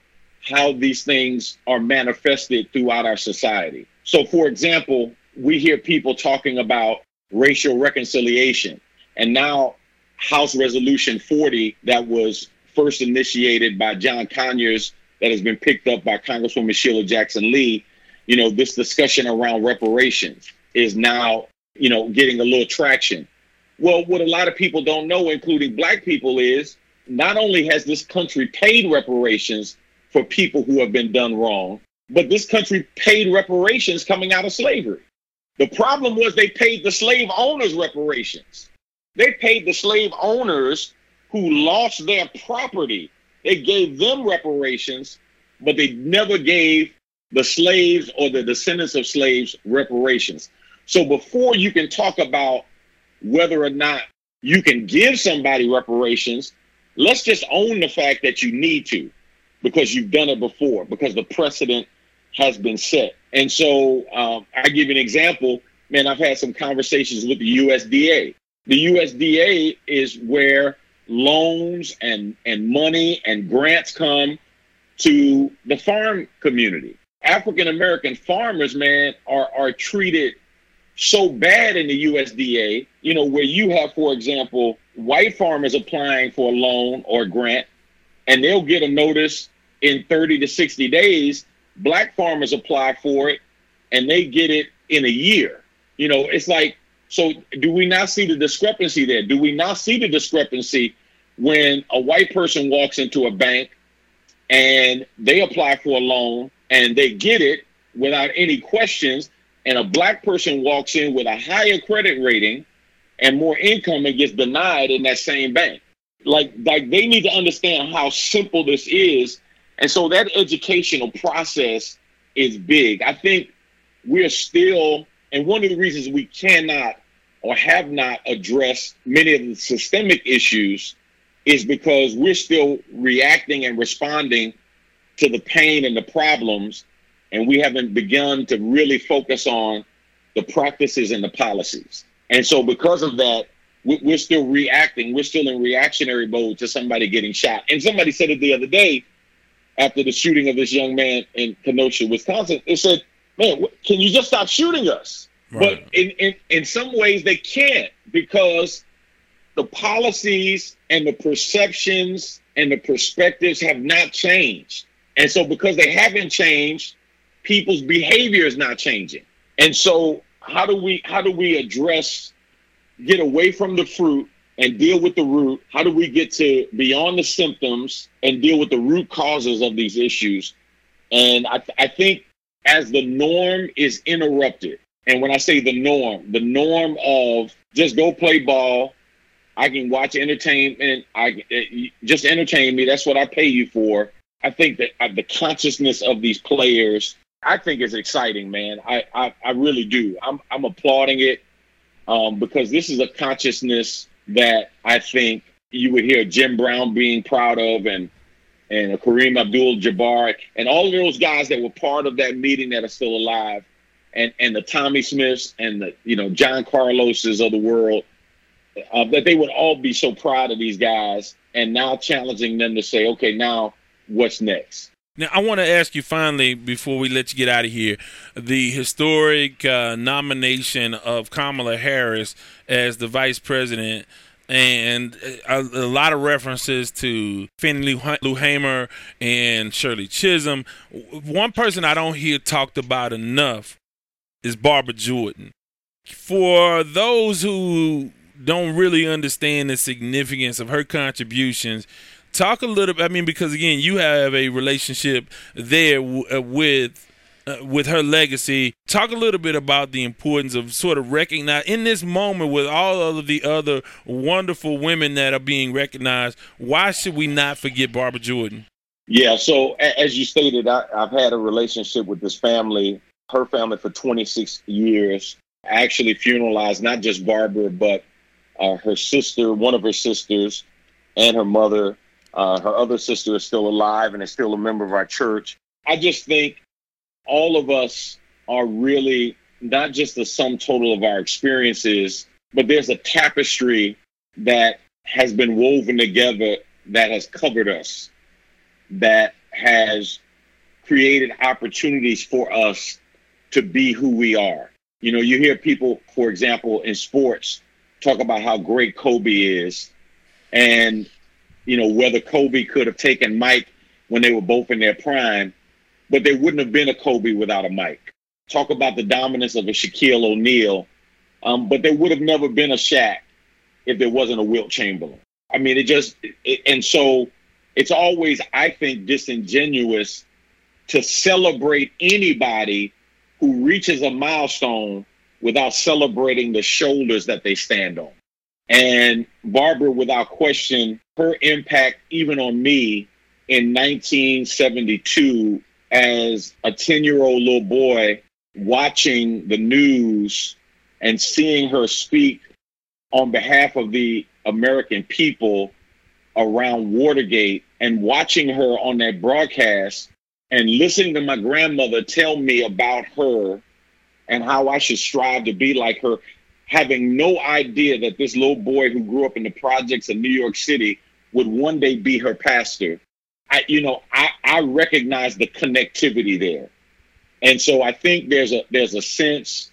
[SPEAKER 15] how these things are manifested throughout our society. So, for example, we hear people talking about racial reconciliation. And now House Resolution 40 that was first initiated by John Conyers that has been picked up by Congresswoman Sheila Jackson Lee, you know, this discussion around reparations is now, you know, getting a little traction. Well, what a lot of people don't know, including black people, is not only has this country paid reparations for people who have been done wrong, but this country paid reparations coming out of slavery. The problem was they paid the slave owners reparations. They paid the slave owners who lost their property. They gave them reparations, but they never gave the slaves or the descendants of slaves reparations. So before you can talk about whether or not you can give somebody reparations, let's just own the fact that you need to because you've done it before, because the precedent has been set. And so um, I give you an example. Man, I've had some conversations with the USDA. The USDA is where loans and, and money and grants come to the farm community. African American farmers, man, are, are treated so bad in the USDA, you know, where you have, for example, white farmers applying for a loan or grant, and they'll get a notice in 30 to 60 days. Black farmers apply for it and they get it in a year. You know, it's like so do we not see the discrepancy there? Do we not see the discrepancy when a white person walks into a bank and they apply for a loan and they get it without any questions, and a black person walks in with a higher credit rating and more income and gets denied in that same bank? Like, like they need to understand how simple this is. And so that educational process is big. I think we're still and one of the reasons we cannot or have not addressed many of the systemic issues is because we're still reacting and responding to the pain and the problems, and we haven't begun to really focus on the practices and the policies. And so, because of that, we're still reacting. We're still in reactionary mode to somebody getting shot. And somebody said it the other day after the shooting of this young man in Kenosha, Wisconsin. They said, man, can you just stop shooting us? Right. But in, in, in some ways they can't because the policies and the perceptions and the perspectives have not changed. And so because they haven't changed, people's behavior is not changing. And so how do we how do we address get away from the fruit and deal with the root? How do we get to beyond the symptoms and deal with the root causes of these issues? And I, I think as the norm is interrupted, and when I say the norm, the norm of just go play ball, I can watch entertainment, I eh, just entertain me. That's what I pay you for. I think that uh, the consciousness of these players, I think is exciting, man. I I, I really do. I'm I'm applauding it um, because this is a consciousness that I think you would hear Jim Brown being proud of, and and Kareem Abdul-Jabbar, and all of those guys that were part of that meeting that are still alive, and and the Tommy Smiths and the you know John Carloses of the world, uh, that they would all be so proud of these guys, and now challenging them to say, okay, now what's next?
[SPEAKER 2] Now, I want to ask you finally, before we let you get out of here, the historic uh, nomination of Kamala Harris as the vice president, and a, a lot of references to Fannie Lou Hamer and Shirley Chisholm. One person I don't hear talked about enough is Barbara Jordan. For those who don't really understand the significance of her contributions, talk a little. I mean, because again, you have a relationship there w- uh, with. Uh, with her legacy, talk a little bit about the importance of sort of recognizing in this moment with all of the other wonderful women that are being recognized. Why should we not forget Barbara Jordan?
[SPEAKER 15] Yeah, so as you stated, I, have had a relationship with this family, her family, for 26 years. Actually funeralized not just Barbara, but uh, her sister, one of her sisters, and her mother. Uh, her other sister is still alive and is still a member of our church. I just think all of us are really not just the sum total of our experiences, but there's a tapestry that has been woven together that has covered us, that has created opportunities for us to be who we are. You know, you hear people, for example, in sports talk about how great Kobe is. And you know, whether Kobe could have taken Mike when they were both in their prime, but there wouldn't have been a Kobe without a Mike. Talk about the dominance of a Shaquille O'Neal, um, but there would have never been a Shaq if there wasn't a Wilt Chamberlain. I mean, it just, it, and so it's always, I think, disingenuous to celebrate anybody who reaches a milestone without celebrating the shoulders that they stand on. And Barbara, without question, her impact even on me in 1972 as a 10 year old little boy watching the news and seeing her speak on behalf of the American people around Watergate and watching her on that broadcast and listening to my grandmother tell me about her and how I should strive to be like her having no idea that this little boy who grew up in the projects of New York City would one day be her pastor. I, you know, I, I recognize the connectivity there. And so I think there's a there's a sense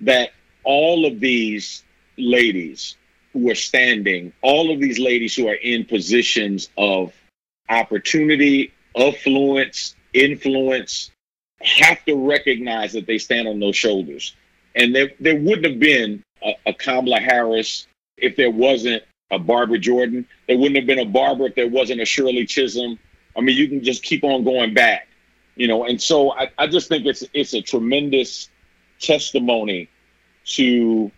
[SPEAKER 15] that all of these ladies who are standing, all of these ladies who are in positions of opportunity, affluence, influence, have to recognize that they stand on those shoulders. And there, there wouldn't have been a, a Kamala Harris if there wasn't a Barbara Jordan. There wouldn't have been a Barbara if there wasn't a Shirley Chisholm. I mean, you can just keep on going back, you know. And so I, I just think it's it's a tremendous testimony to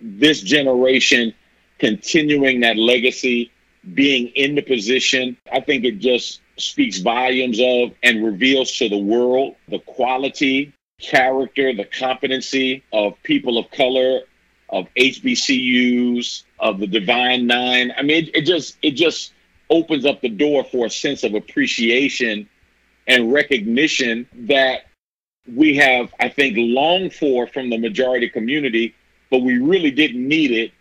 [SPEAKER 15] this generation continuing that legacy, being in the position. I think it just speaks volumes of and reveals to the world the quality, character, the competency of people of color of HBCUs, of the Divine Nine. I mean, it, it just it just opens up the door for a sense of appreciation and recognition that we have, I think, longed for from the majority community, but we really didn't need it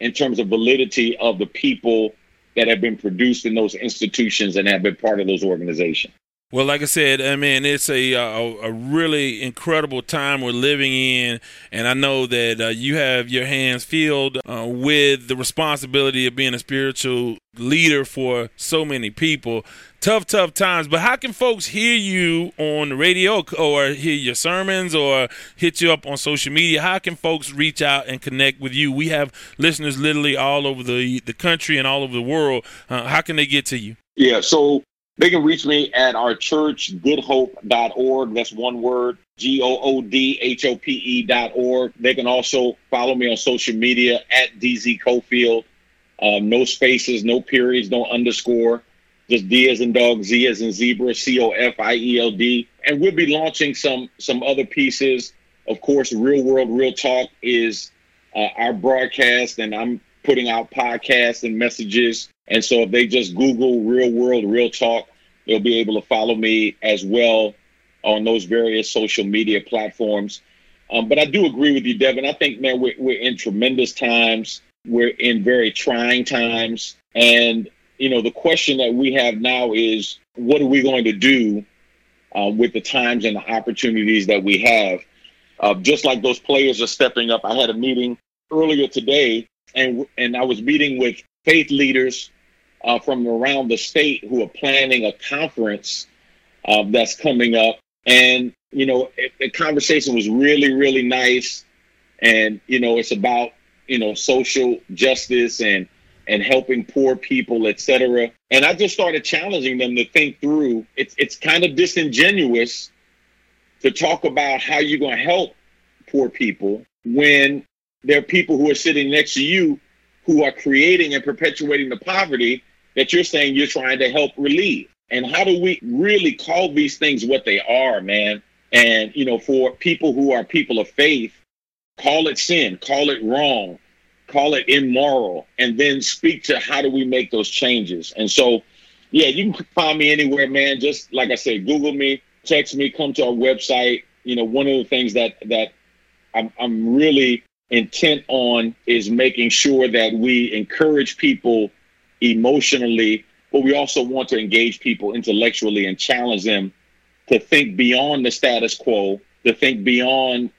[SPEAKER 15] in terms of validity of the people that have been produced in those institutions and have been part of those organizations.
[SPEAKER 2] Well, like I said, I mean, it's a, a, a really incredible time we're living in, and I know that uh, you have your hands filled uh, with the responsibility of being a spiritual leader for so many people. Tough, tough times. But how can folks hear you on the radio or hear your sermons or hit you up on social media? How can folks reach out and connect with you? We have listeners literally all over the the country and all over the world. Uh, how can they get to you?
[SPEAKER 15] Yeah, so they can reach me at our church, goodhope.org. That's one word, G O O D H O P E dot org. They can also follow me on social media at DZ Cofield. Um, no spaces, no periods, no underscore. Just D as in dog, Z as in zebra, C O F I E L D. And we'll be launching some some other pieces. Of course, Real World, Real Talk is uh, our broadcast, and I'm putting out podcasts and messages. And so if they just Google Real World, Real Talk, they'll be able to follow me as well on those various social media platforms. Um, but I do agree with you, Devin. I think, man, we're, we're in tremendous times. We're in very trying times. And, you know, the question that we have now is what are we going to do uh, with the times and the opportunities that we have? Uh, just like those players are stepping up. I had a meeting earlier today, and and I was meeting with faith leaders uh, from around the state who are planning a conference uh, that's coming up. And, you know, it, the conversation was really, really nice. And, you know, it's about, you know, social justice and, and helping poor people, et cetera. And I just started challenging them to think through. It's, it's kind of disingenuous to talk about how you're going to help poor people when there are people who are sitting next to you who are creating and perpetuating the poverty that you're saying you're trying to help relieve. And how do we really call these things what they are, man? And, you know, for people who are people of faith, call it sin, call it wrong, call it immoral, and then speak to how do we make those changes. And so, yeah, you can find me anywhere, man. Just like I said, Google me, text me, come to our website. You know, one of the things that that I'm, I'm really intent on is making sure that we encourage people emotionally, but we also want to engage people intellectually and challenge them to think beyond the status quo, to think beyond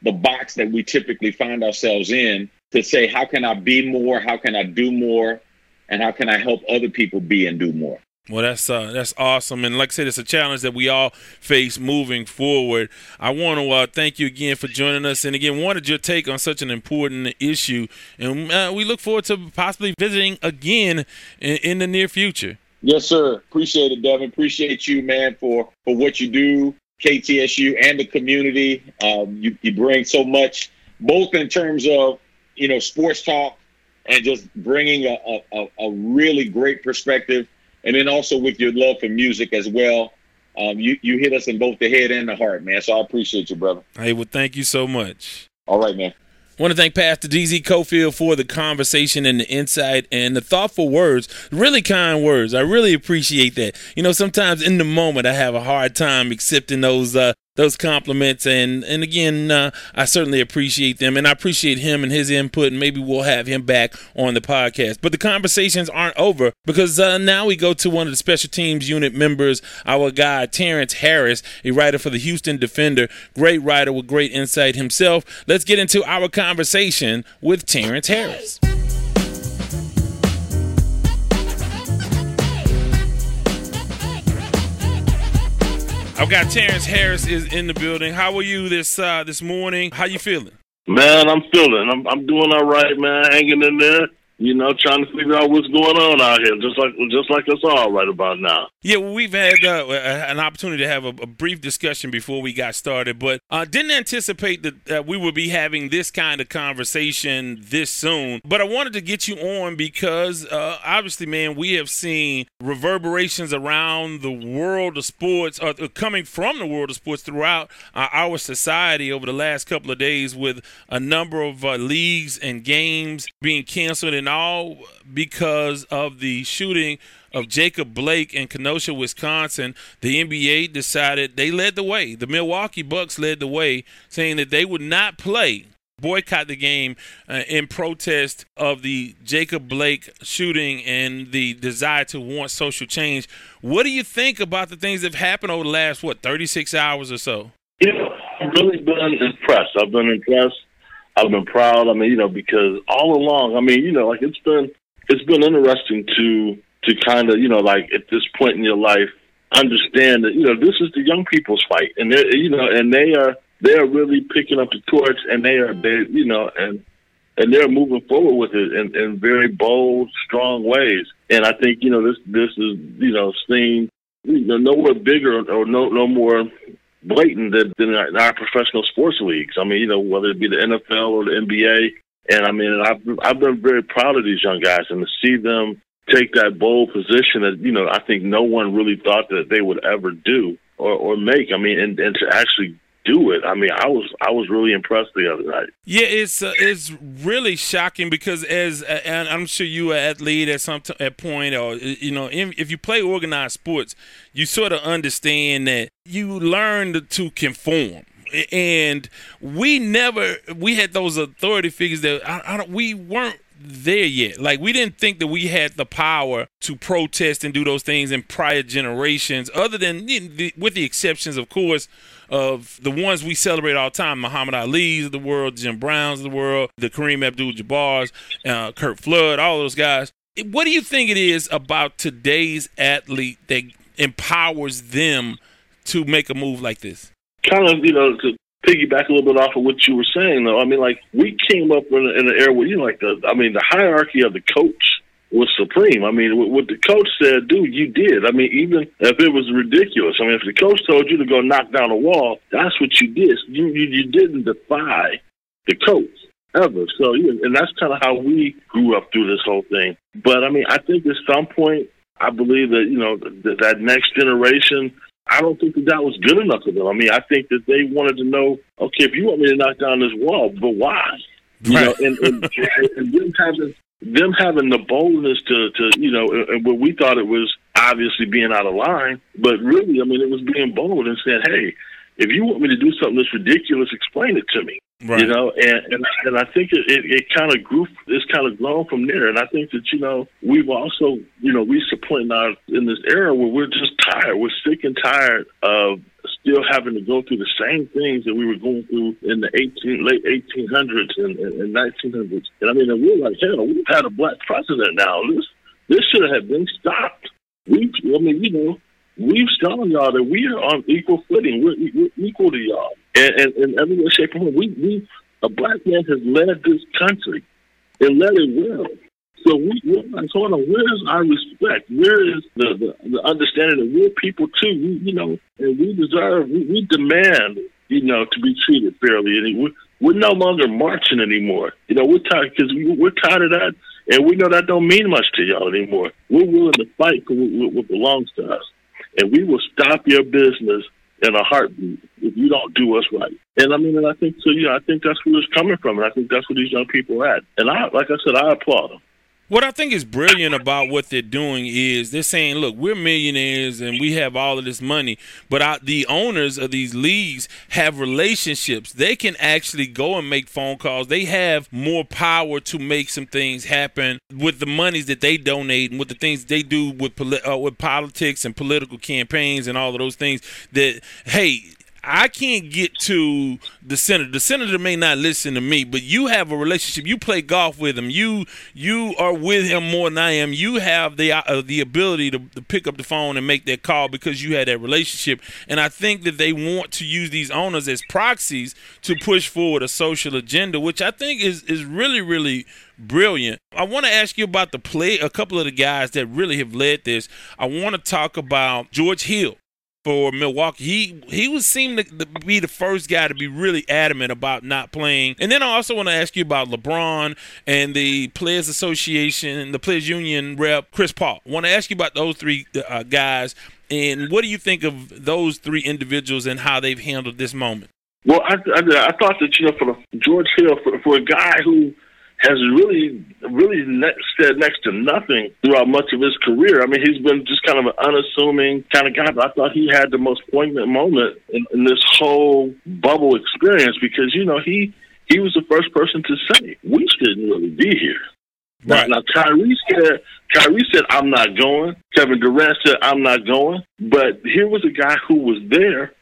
[SPEAKER 15] the box that we typically find ourselves in, to say, how can I be more? How can I do more? And how can I help other people be and do more?
[SPEAKER 2] Well, that's uh, that's awesome, and like I said, it's a challenge that we all face moving forward. I want to uh, thank you again for joining us, and again, wanted your take on such an important issue, and uh, we look forward to possibly visiting again in, in, the near future.
[SPEAKER 15] Yes, sir. Appreciate it, Devin. Appreciate you, man, for for what you do, KTSU and the community. Um, you you bring so much, both in terms of you know sports talk and just bringing a, a, a really great perspective and then also with your love for music as well. Um, you you hit us in both the head and the heart, man. So I appreciate you, brother.
[SPEAKER 2] Hey, well, thank you so much.
[SPEAKER 15] All right, man.
[SPEAKER 2] I want to thank Pastor DZ Cofield for the conversation and the insight and the thoughtful words, really kind words. I really appreciate that. You know, sometimes in the moment I have a hard time accepting those uh, those compliments. And and again uh, I certainly appreciate them and I appreciate him and his input and maybe we'll have him back on the podcast. But the conversations aren't over because uh, now we go to one of the special teams unit members our guy Terrence Harris a writer for the Houston Defender great writer with great insight himself. Let's get into our conversation with Terrence Harris I've got Terrence Harris is in the building. How are you this uh, this morning? How you feeling?
[SPEAKER 16] Man, I'm feeling. I'm I'm doing all right, man. Hanging in there you know, trying to figure out what's going on out here, just like just like us all right about now.
[SPEAKER 2] Yeah, well, we've had uh, an opportunity to have a, a, brief discussion before we got started, but uh, didn't anticipate that uh, we would be having this kind of conversation this soon. But I wanted to get you on because uh, obviously, man, we have seen reverberations around the world of sports, uh, coming from the world of sports throughout uh, our society over the last couple of days, with a number of leagues and games being canceled and all because of the shooting of Jacob Blake in Kenosha, Wisconsin, the NBA decided they led the way. The Milwaukee Bucks led the way, saying that they would not play boycott the game uh, in protest of the Jacob Blake shooting and the desire to want social change. What do you think about the things that have happened over the last what 36 hours or so?
[SPEAKER 16] You know, I've really been impressed. I've been impressed. I've been proud. I mean, you know, because all along, I mean, you know, like it's been it's been interesting to to kind of, you know, like at this point in your life, understand that you know this is the young people's fight, and they're, you know, and they are they are really picking up the torch, and they are they, you know, and and they're moving forward with it in, in very bold, strong ways. And I think you know this this is you know seen you know nowhere bigger or no no more blatant than, than our, professional sports leagues. I mean, you know, whether it be the NFL or the NBA. And I mean, I've I've been very proud of these young guys, and to see them take that bold position that you know I think no one really thought that they would ever do or, or make. I mean, and, and to actually do it. I mean, I was I was really impressed the other night.
[SPEAKER 2] Yeah, it's uh, it's really shocking because as uh, and I'm sure you are athlete at some t- at point or you know if you play organized sports, you sort of understand that you learn to conform and we never we had those authority figures that I, I don't we weren't there yet. Like we didn't think that we had the power to protest and do those things in prior generations, other than with the exceptions, of course, of the ones we celebrate all the time: Muhammad Ali's of the world, Jim Brown's of the world, the Kareem Abdul-Jabbar's, uh, Curt Flood, all those guys. What do you think it is about today's athlete that empowers them to make a move like this?
[SPEAKER 16] Kind of, you know, to piggyback a little bit off of what you were saying, though. I mean, like we came up in, in an era where you know, like the, I mean, the hierarchy of the coach was supreme. I mean, what the coach said, dude, you did. I mean, even if it was ridiculous. I mean, if the coach told you to go knock down a wall, that's what you did. You you, you didn't defy the coach ever. So, yeah, and that's kind of how we grew up through this whole thing. But I mean, I think at some point, I believe that you know that, that next generation I don't think that that was good enough for them. I mean, I think that they wanted to know, okay, if you want me to knock down this wall, but why? You right. know, and, and, and them having them having the boldness to, to you know, and what we thought it was obviously being out of line, but really, I mean, it was being bold and saying, hey, if you want me to do something that's ridiculous, explain it to me. Right. You know, and and, and I think it, it, it kind of grew, it's kind of grown from there. And I think that you know we've also you know a point now in this era where we're just tired. We're sick and tired of still having to go through the same things that we were going through in the 18 late 1800s and, and, and 1900s. And I mean, and we're like, hell, we've had a black president now. This this should have been stopped. We, I mean, you know, we've shown y'all that we are on equal footing. We're, we're equal to y'all and, and, and every way, shape, or form. We, we, a black man has led this country and led it well. So we, we're like, hold on, where is our respect? Where is the, the, the understanding that we're people too? We, you know, and we deserve, we, we demand, you know, to be treated fairly. And we're, we're no longer marching anymore. You know, we're tired because we, we're tired of that, and we know that don't mean much to y'all anymore. We're willing to fight for what belongs to us, and we will stop your business in a heartbeat if you don't do us right. And I mean, and I think so. Know, I think that's where it's coming from, and I think that's where these young people are at. And I, like I said, I applaud them.
[SPEAKER 2] What I think is brilliant about what they're doing is they're saying, look, we're millionaires and we have all of this money, but our, the owners of these leagues have relationships. They can actually go and make phone calls. They have more power to make some things happen with the monies that they donate and with the things they do with uh, with politics and political campaigns and all of those things. That hey, I can't get to the senator. The senator may not listen to me, but you have a relationship. You play golf with him. You you are with him more than I am. You have the uh, the ability to, to pick up the phone and make that call because you had that relationship. And I think that they want to use these owners as proxies to push forward a social agenda, which I think is is really really brilliant. I want to ask you about the play. A couple of the guys that really have led this. I want to talk about George Hill for Milwaukee. He he was seemed to be the first guy to be really adamant about not playing. And then I also want to ask you about LeBron and the Players Association, the Players Union rep Chris Paul. Want to ask you about those three uh, guys and what do you think of those three individuals and how they've handled this moment?
[SPEAKER 16] Well, I, I, I thought that you know for George Hill for, for a guy who has really, really ne- said next to nothing throughout much of his career. I mean, he's been just kind of an unassuming kind of guy. But I thought he had the most poignant moment in, in this whole bubble experience because you know he he was the first person to say we shouldn't really be here.
[SPEAKER 2] Right.
[SPEAKER 16] Now, now Kyrie said, Kyrie said, I'm not going. Kevin Durant said, I'm not going. But here was a guy who was there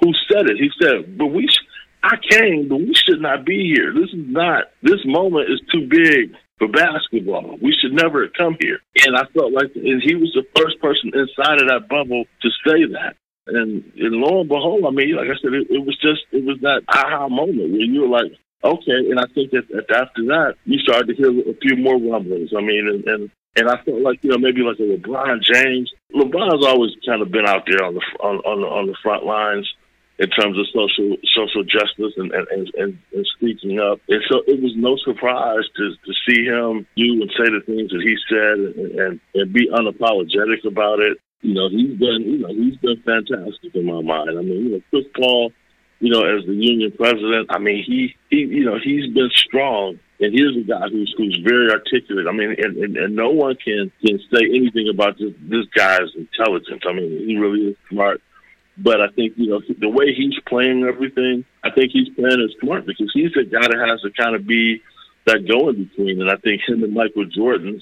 [SPEAKER 16] who said it. He said, but we, sh- I came, but we should not be here. This is not, this moment is too big for basketball. We should never have come here. And I felt like, and he was the first person inside of that bubble to say that. And, and lo and behold, I mean, like I said, it, it was just, it was that aha moment where you were like, okay. And I think that, after that, you started to hear a few more rumblings. I mean, and, and and I felt like you know maybe like a LeBron James. LeBron's always kind of been out there on the on on the, on the front lines in terms of social social justice and and, and and speaking up. And so it was no surprise to to see him do and say the things that he said and and, and be unapologetic about it. You know, he's been you know he's been fantastic in my mind. I mean, you know, Chris Paul you know, as the union president, I mean, he, he, you know, he's been strong, and here's a guy who's who's very articulate. I mean, and, and, and no one can can say anything about this this guy's intelligence. I mean, he really is smart. But I think you know the way he's playing everything. I think he's playing it smart because he's the guy that has to kind of be that go in between. And I think him and Michael Jordan,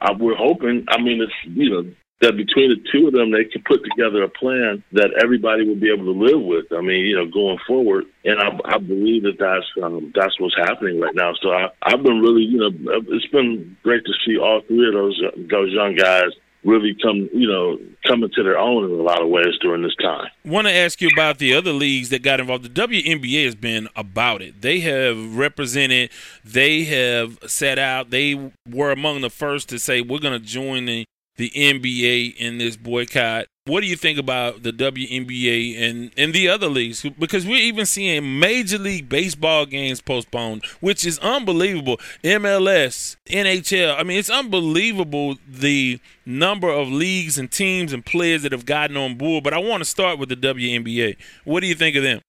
[SPEAKER 16] uh, we're hoping. I mean, it's you know that between the two of them, they can put together a plan that everybody will be able to live with. I mean, you know, going forward, and I, I believe that that's um, that's what's happening right now. So I, I've been really, you know, it's been great to see all three of those those young guys really come, you know, coming to their own in a lot of ways during this time.
[SPEAKER 2] Want to ask you about the other leagues that got involved. The WNBA has been about it. They have represented. They have set out. They were among the first to say we're going to join the the NBA in this boycott. What do you think about the WNBA and, and the other leagues? Because we're even seeing Major League Baseball games postponed, which is unbelievable. MLS, NHL. I mean, it's unbelievable the number of leagues and teams and players that have gotten on board. But I want to start with the WNBA. What do you think of them?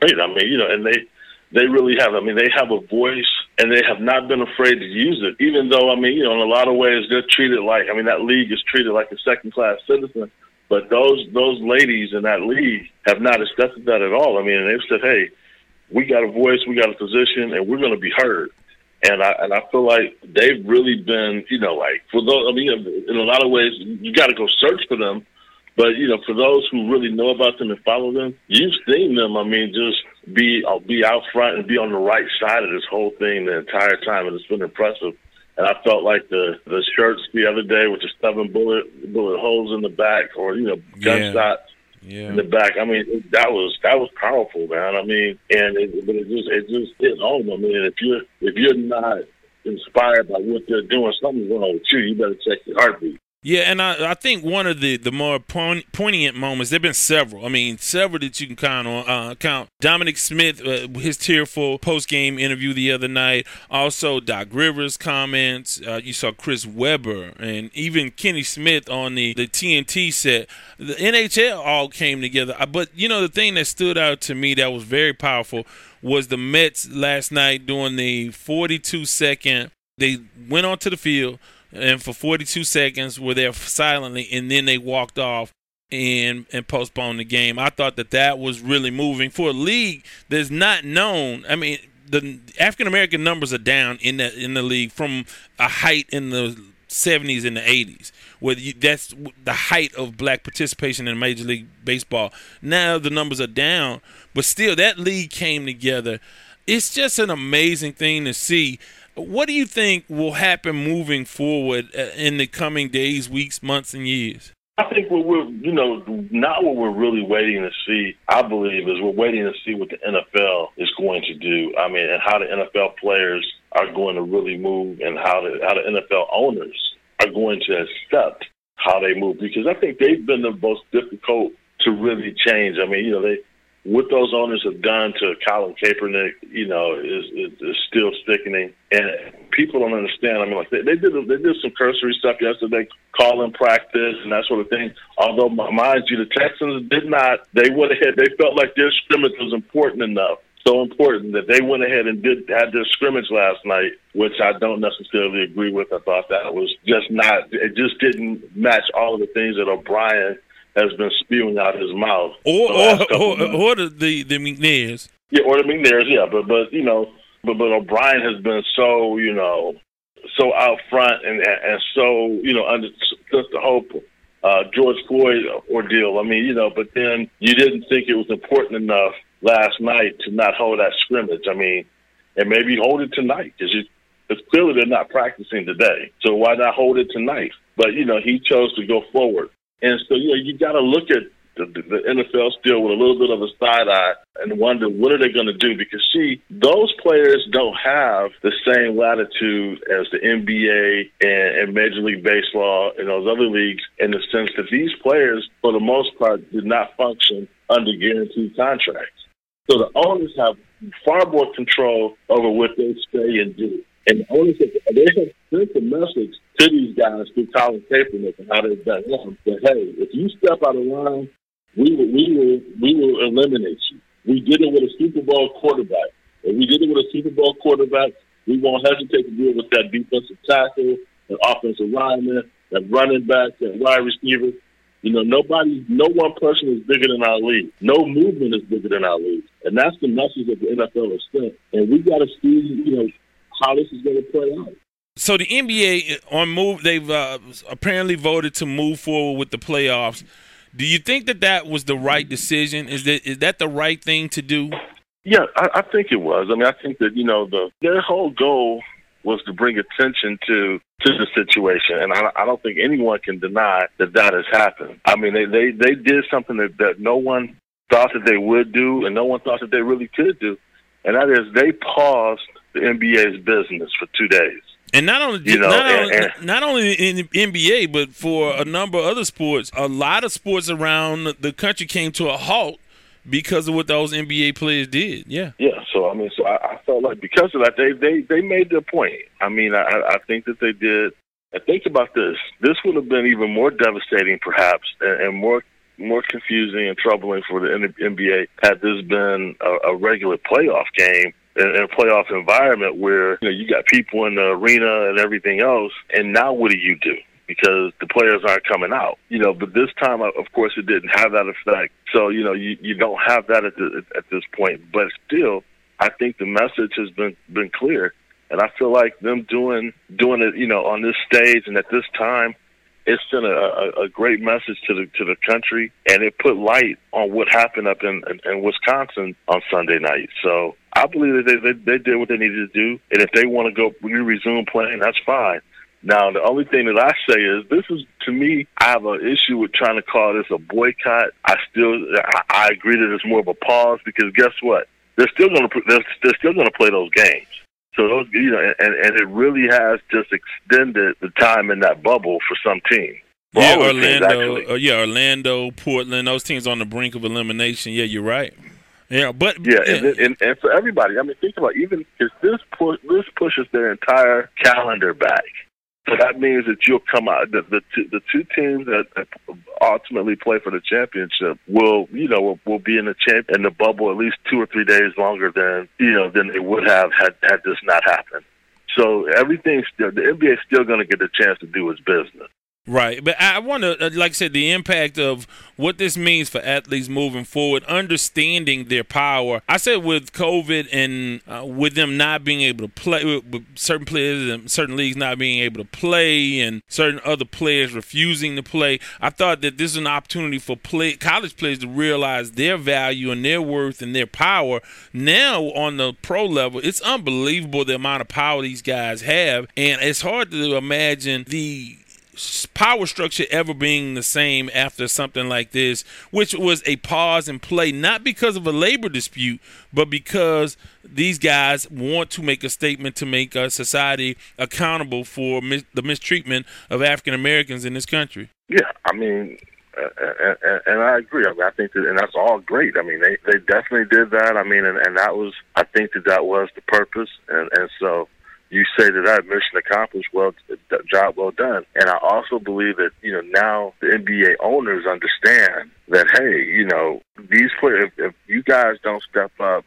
[SPEAKER 16] Great. I mean, you know, and they they really have. I mean, they have a voice and they have not been afraid to use it, even though, I mean, you know, in a lot of ways, they're treated like, I mean, that league is treated like a second class citizen. But those those ladies in that league have not accepted that at all. I mean, they've said, "Hey, we got a voice, we got a position, and we're going to be heard." And I and I feel like they've really been, you know, like for those. I mean, in a lot of ways, you got to go search for them. But you know, for those who really know about them and follow them, you've seen them. I mean, just be uh, be out front and be on the right side of this whole thing the entire time, and it's been impressive. And I felt like the the shirts the other day with the seven bullet bullet holes in the back, or you know, gunshots
[SPEAKER 2] yeah.
[SPEAKER 16] in the back. I mean, it, that was that was powerful, man. I mean, and it, but it just it just hit home. I mean, if you're if you're not inspired by what they're doing, something's wrong with you. You better check your heartbeat.
[SPEAKER 2] Yeah, and I, I think one of the, the more poignant moments, there have been several. I mean, several that you can count on. Uh, count Dominic Smith, uh, his tearful post game interview the other night. Also, Doc Rivers' comments. Uh, you saw Chris Webber and even Kenny Smith on the, the TNT set. The NHL all came together. Uh, but, you know, the thing that stood out to me that was very powerful was the Mets last night doing the 42 second. They went onto the field and for 42 seconds were there silently, and then they walked off and and postponed the game. I thought that that was really moving for a league that's not known. I mean, the African American numbers are down in the in the league from a height in the 70s and the 80s, where you, that's the height of black participation in Major League Baseball. Now the numbers are down, but still that league came together. It's just an amazing thing to see what do you think will happen moving forward uh, in the coming days, weeks, months, and years?
[SPEAKER 16] I think what we're, you know, not what we're really waiting to see, I believe, is we're waiting to see what the NFL is going to do. I mean, and how the NFL players are going to really move and how the, how the NFL owners are going to accept how they move because I think they've been the most difficult to really change. I mean, you know, they, what those owners have done to Colin Kaepernick, you know, is, is, is still sickening. And people don't understand. I mean, like they, they did they did some cursory stuff yesterday, calling practice and that sort of thing. Although, mind you, the Texans did not. They went ahead. They felt like their scrimmage was important enough, so important that they went ahead and did had their scrimmage last night, which I don't necessarily agree with. I thought that was just not. It just didn't match all of the things that O'Brien has been spewing out his mouth.
[SPEAKER 2] Or or, or, or, the the McNairs.
[SPEAKER 16] Yeah, or the McNairs. Yeah, but but you know, but but O'Brien has been so you know so out front and and so you know under just the whole uh, George Floyd ordeal. I mean, you know, but then you didn't think it was important enough last night to not hold that scrimmage. I mean, and maybe hold it tonight because it's clearly they're not practicing today. So why not hold it tonight? But you know, he chose to go forward, and so you know, you got to look at the, the NFL still with a little bit of a side eye and wonder what are they going to do because see those players don't have the same latitude as the NBA and, and Major League Baseball and those other leagues in the sense that these players for the most part did not function under guaranteed contracts. So the owners have far more control over what they say and do. And the owners have, they have sent a message to these guys through Colin Kaepernick and how they've done him that hey, if you step out of line we will, we will, we will eliminate you. We did it with a Super Bowl quarterback. If we did it with a Super Bowl quarterback, we won't hesitate to deal with that defensive tackle, that offensive lineman, that running back, that wide receiver. You know, nobody, no one person is bigger than our league. No movement is bigger than our league, and that's the message that the NFL has sent. And we got to see, you know, how this is going to play out.
[SPEAKER 2] So the NBA on move, they've uh, apparently voted to move forward with the playoffs. Do you think that that was the right decision? Is that is that the right thing to do?
[SPEAKER 16] Yeah, I, I think it was. I mean, I think that you know the their whole goal was to bring attention to to the situation, and I, I don't think anyone can deny that that has happened. I mean, they they they did something that that no one thought that they would do, and no one thought that they really could do, and that is they paused the NBA's business for two days.
[SPEAKER 2] And not only you know, not, and, only, and, not only in the NBA, but for a number of other sports, a lot of sports around the country came to a halt because of what those NBA players did. Yeah.
[SPEAKER 16] Yeah. So I mean, so I, I felt like because of that, they they they made their point. I mean, I I think that they did. And think about this. This would have been even more devastating, perhaps, and, and more more confusing and troubling for the NBA had this been a, a regular playoff game in, in a playoff environment where you know you got people in the arena and everything else, and now what do you do? Because the players aren't coming out, you know. But this time, uh, of course, it didn't have that effect. So you know, you you don't have that at the, at this point. But still, I think the message has been been clear, and I feel like them doing doing it, you know, on this stage and at this time it sent a, a, a great message to the to the country, and it put light on what happened up in, in, in Wisconsin on Sunday night. So I believe that they, they they did what they needed to do, and if they want to go resume playing, that's fine. Now, the only thing that I say is this is to me. I have an issue with trying to call this a boycott. I still I, I agree that it's more of a pause because guess what? They're still going to they're, they're still going to play those games. So those, you know, and, and it really has just extended the time in that bubble for some teams.
[SPEAKER 2] yeah, Orlando. Teams, uh, yeah, Orlando, Portland. Those teams on the brink of elimination. Yeah, you're right. Yeah, but
[SPEAKER 16] yeah, yeah. And, and, and for everybody, I mean, think about even if this push, this pushes their entire calendar back. So that means that you'll come out. The the two, the two teams that, that ultimately play for the championship will, you know, will, will be in the champ in the bubble at least two or three days longer than you know than they would have had had this not happened. So everything's still the NBA is still going to get a chance to do its business.
[SPEAKER 2] Right, but I want to, uh, like I said, the impact of what this means for athletes moving forward, understanding their power. I said with COVID and uh, with them not being able to play, with certain players and certain leagues not being able to play, and certain other players refusing to play. I thought that this is an opportunity for play, college players to realize their value and their worth and their power. Now on the pro level, it's unbelievable the amount of power these guys have, and it's hard to imagine the power structure ever being the same after something like this, which was a pause and play, not because of a labor dispute, but because these guys want to make a statement to make a society accountable for mis- the mistreatment of African Americans in this country.
[SPEAKER 16] Yeah, I mean, and, and, and I agree. I, mean, I think that, and that's all great. I mean, they they definitely did that. I mean, and, and that was, I think that that was the purpose, and and so you say that that mission accomplished, well, job well done. And I also believe that you know now the NBA owners understand that hey, you know these players, if, if you guys don't step up,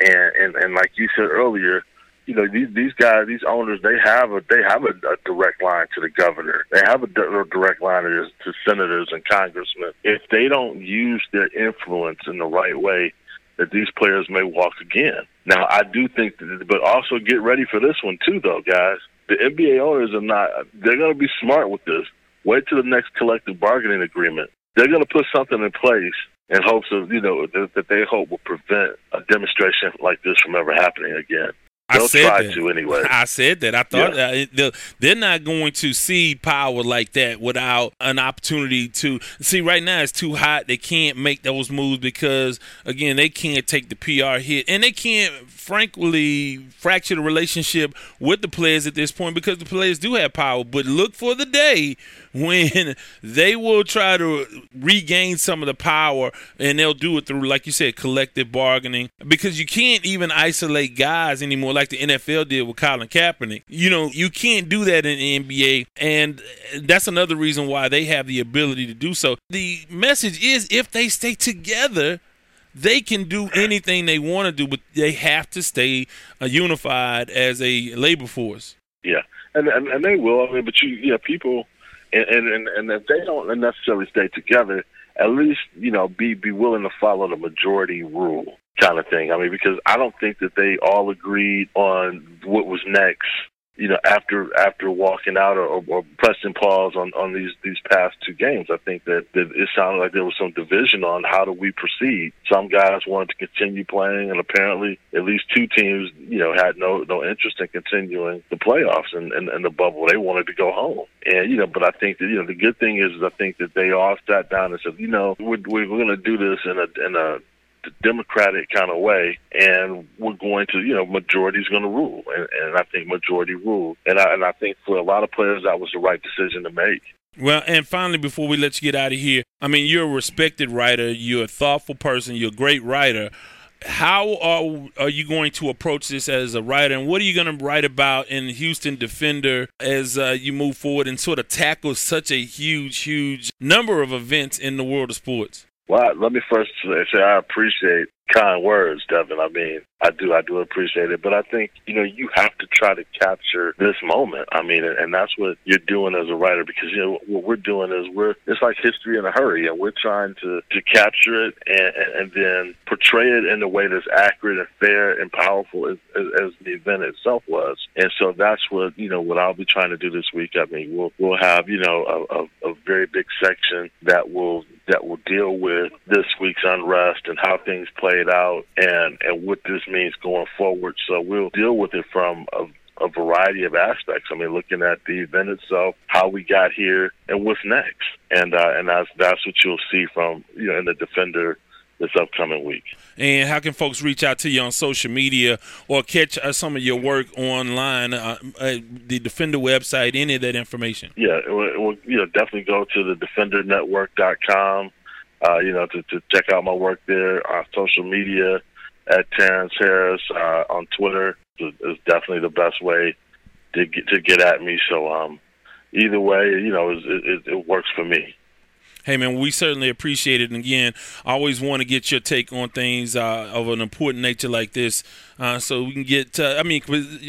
[SPEAKER 16] and and and like you said earlier, you know these these guys, these owners, they have a they have a, a direct line to the governor. They have a, a direct line to, to senators and congressmen. If they don't use their influence in the right way that these players may walk again. Now, I do think that, but also get ready for this one too, though, guys. The NBA owners are not, they're going to be smart with this. Wait till the next collective bargaining agreement. They're going to put something in place in hopes of, you know, that, that they hope will prevent a demonstration like this from ever happening again. They'll
[SPEAKER 2] I said
[SPEAKER 16] try
[SPEAKER 2] that.
[SPEAKER 16] to anyway.
[SPEAKER 2] I said that. I thought
[SPEAKER 16] Yeah.
[SPEAKER 2] uh, they're not going to see power like that without an opportunity to see. Right now, it's too hot. They can't make those moves because, again, they can't take the PR hit, and they can't, frankly, fracture the relationship with the players at this point because the players do have power. But look for the day when they will try to regain some of the power, and they'll do it through, like you said, collective bargaining. Because you can't even isolate guys anymore, like the NFL did with Colin Kaepernick. You know, you can't do that in the NBA, and that's another reason why they have the ability to do so. The message is, if they stay together. They can do anything they want to do, but they have to stay uh, unified as a labor force.
[SPEAKER 16] Yeah, and, and and they will. I mean, but you, yeah, people, and and and, and if they don't necessarily stay together, at least you know be be willing to follow the majority rule kind of thing. I mean, because I don't think that they all agreed on what was next. You know, after after walking out or, or pressing pause on on these these past two games, I think that, that it sounded like there was some division on how do we proceed. Some guys wanted to continue playing, and apparently at least two teams, you know, had no no interest in continuing the playoffs and, and, and the bubble. They wanted to go home, and you know, but I think that you know the good thing is, is I think that they all sat down and said, you know, we're we're going to do this in a in a democratic kind of way, and we're going to, you know, majority's going to rule, and, and I think majority rule, and I and I think for a lot of players that was the right decision to make.
[SPEAKER 2] Well, and finally, before we let you get out of here, I mean, you're a respected writer, you're a thoughtful person, you're a great writer. How are, are you going to approach this as a writer, and what are you going to write about in Houston Defender as uh, you move forward and sort of tackle such a huge, huge number of events in the world of sports?
[SPEAKER 16] Well, let me first say I appreciate kind words, Devin. I mean, I do, I do appreciate it. But I think, you know, you have to try to capture this moment. I mean, and, that's what you're doing as a writer because, you know, what we're doing is we're, it's like history in a hurry and we're trying to, to capture it and, and, and then portray it in a way that's accurate and fair and powerful as, as, as the event itself was. And so that's what, you know, what I'll be trying to do this week. I mean, we'll, we'll have, you know, a, a, a very big section that will that will deal with this week's unrest and how things played out and and what this means going forward. So we'll deal with it from a a variety of aspects. I mean, looking at the event itself, how we got here, and what's next. And uh, and that's that's what you'll see from you know in the Defender this upcoming week.
[SPEAKER 2] And how can folks reach out to you on social media or catch uh, some of your work online, uh, uh, the Defender website, any of that information?
[SPEAKER 16] Yeah, it will, it will, you know, definitely go to the defendernetwork.com, uh, you know, to, to check out my work there on social media at Terrence Harris uh, on Twitter is, is definitely the best way to get, to get at me. So, um, either way, you know, it, it, it works for me.
[SPEAKER 2] Hey man, we certainly appreciate it. And again, I always want to get your take on things uh, of an important nature like this, uh, so we can get. Uh, I mean,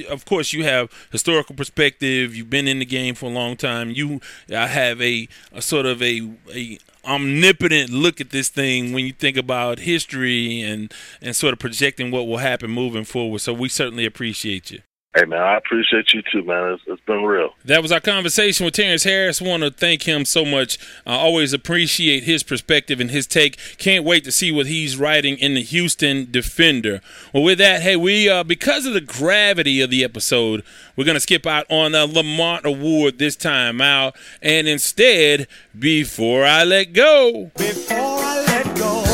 [SPEAKER 2] of course, you have historical perspective. You've been in the game for a long time. You have a, a sort of a, a omnipotent look at this thing when you think about history and and sort of projecting what will happen moving forward. So we certainly appreciate you.
[SPEAKER 16] Hey man, I appreciate you too, man. It's, it's been real.
[SPEAKER 2] That was our conversation with Terrence Harris. Want to thank him so much. I always appreciate his perspective and his take. Can't wait to see what he's writing in the Houston Defender. Well, with that, hey, we uh, because of the gravity of the episode, we're gonna skip out on the Lamont Award this time out, and instead, before I let go, before I let go.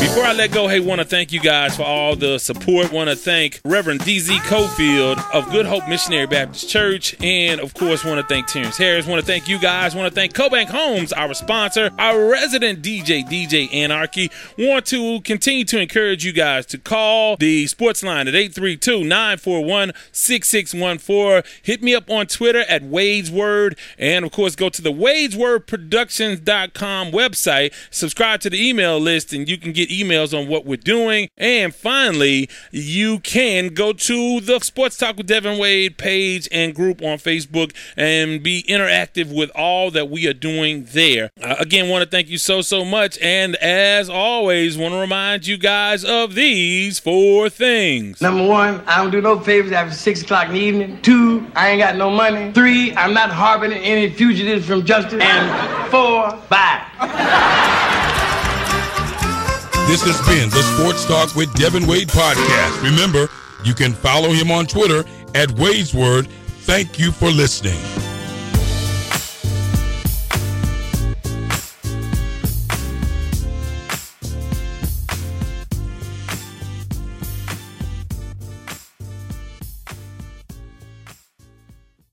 [SPEAKER 2] Before I let go, hey, want to thank you guys for all the support. Want to thank Reverend DZ Cofield of Good Hope Missionary Baptist Church, and of course, want to thank Terrence Harris. Want to thank you guys. Want to thank CoBank Homes, our sponsor, our resident DJ, DJ Anarchy. Want to continue to encourage you guys to call the sports line at 832 941 6614. Hit me up on Twitter at Wade's Word, and of course, go to the Wade's Word Productions.com website. Subscribe to the email list, and you can get emails on what we're doing. And finally, you can go to the Sports Talk with Devin Wade page and group on Facebook and be interactive with all that we are doing there. Uh, again, want to thank you so, so much. And as always, want to remind you guys of these four things.
[SPEAKER 17] Number one, I don't do no favors after six o'clock in the evening. Two, I ain't got no money. Three, I'm not harboring any fugitives from justice. And four, bye.
[SPEAKER 9] This has been the Sports Talk with Devin Wade podcast. Remember, you can follow him on Twitter at Wade's Word. Thank you for listening.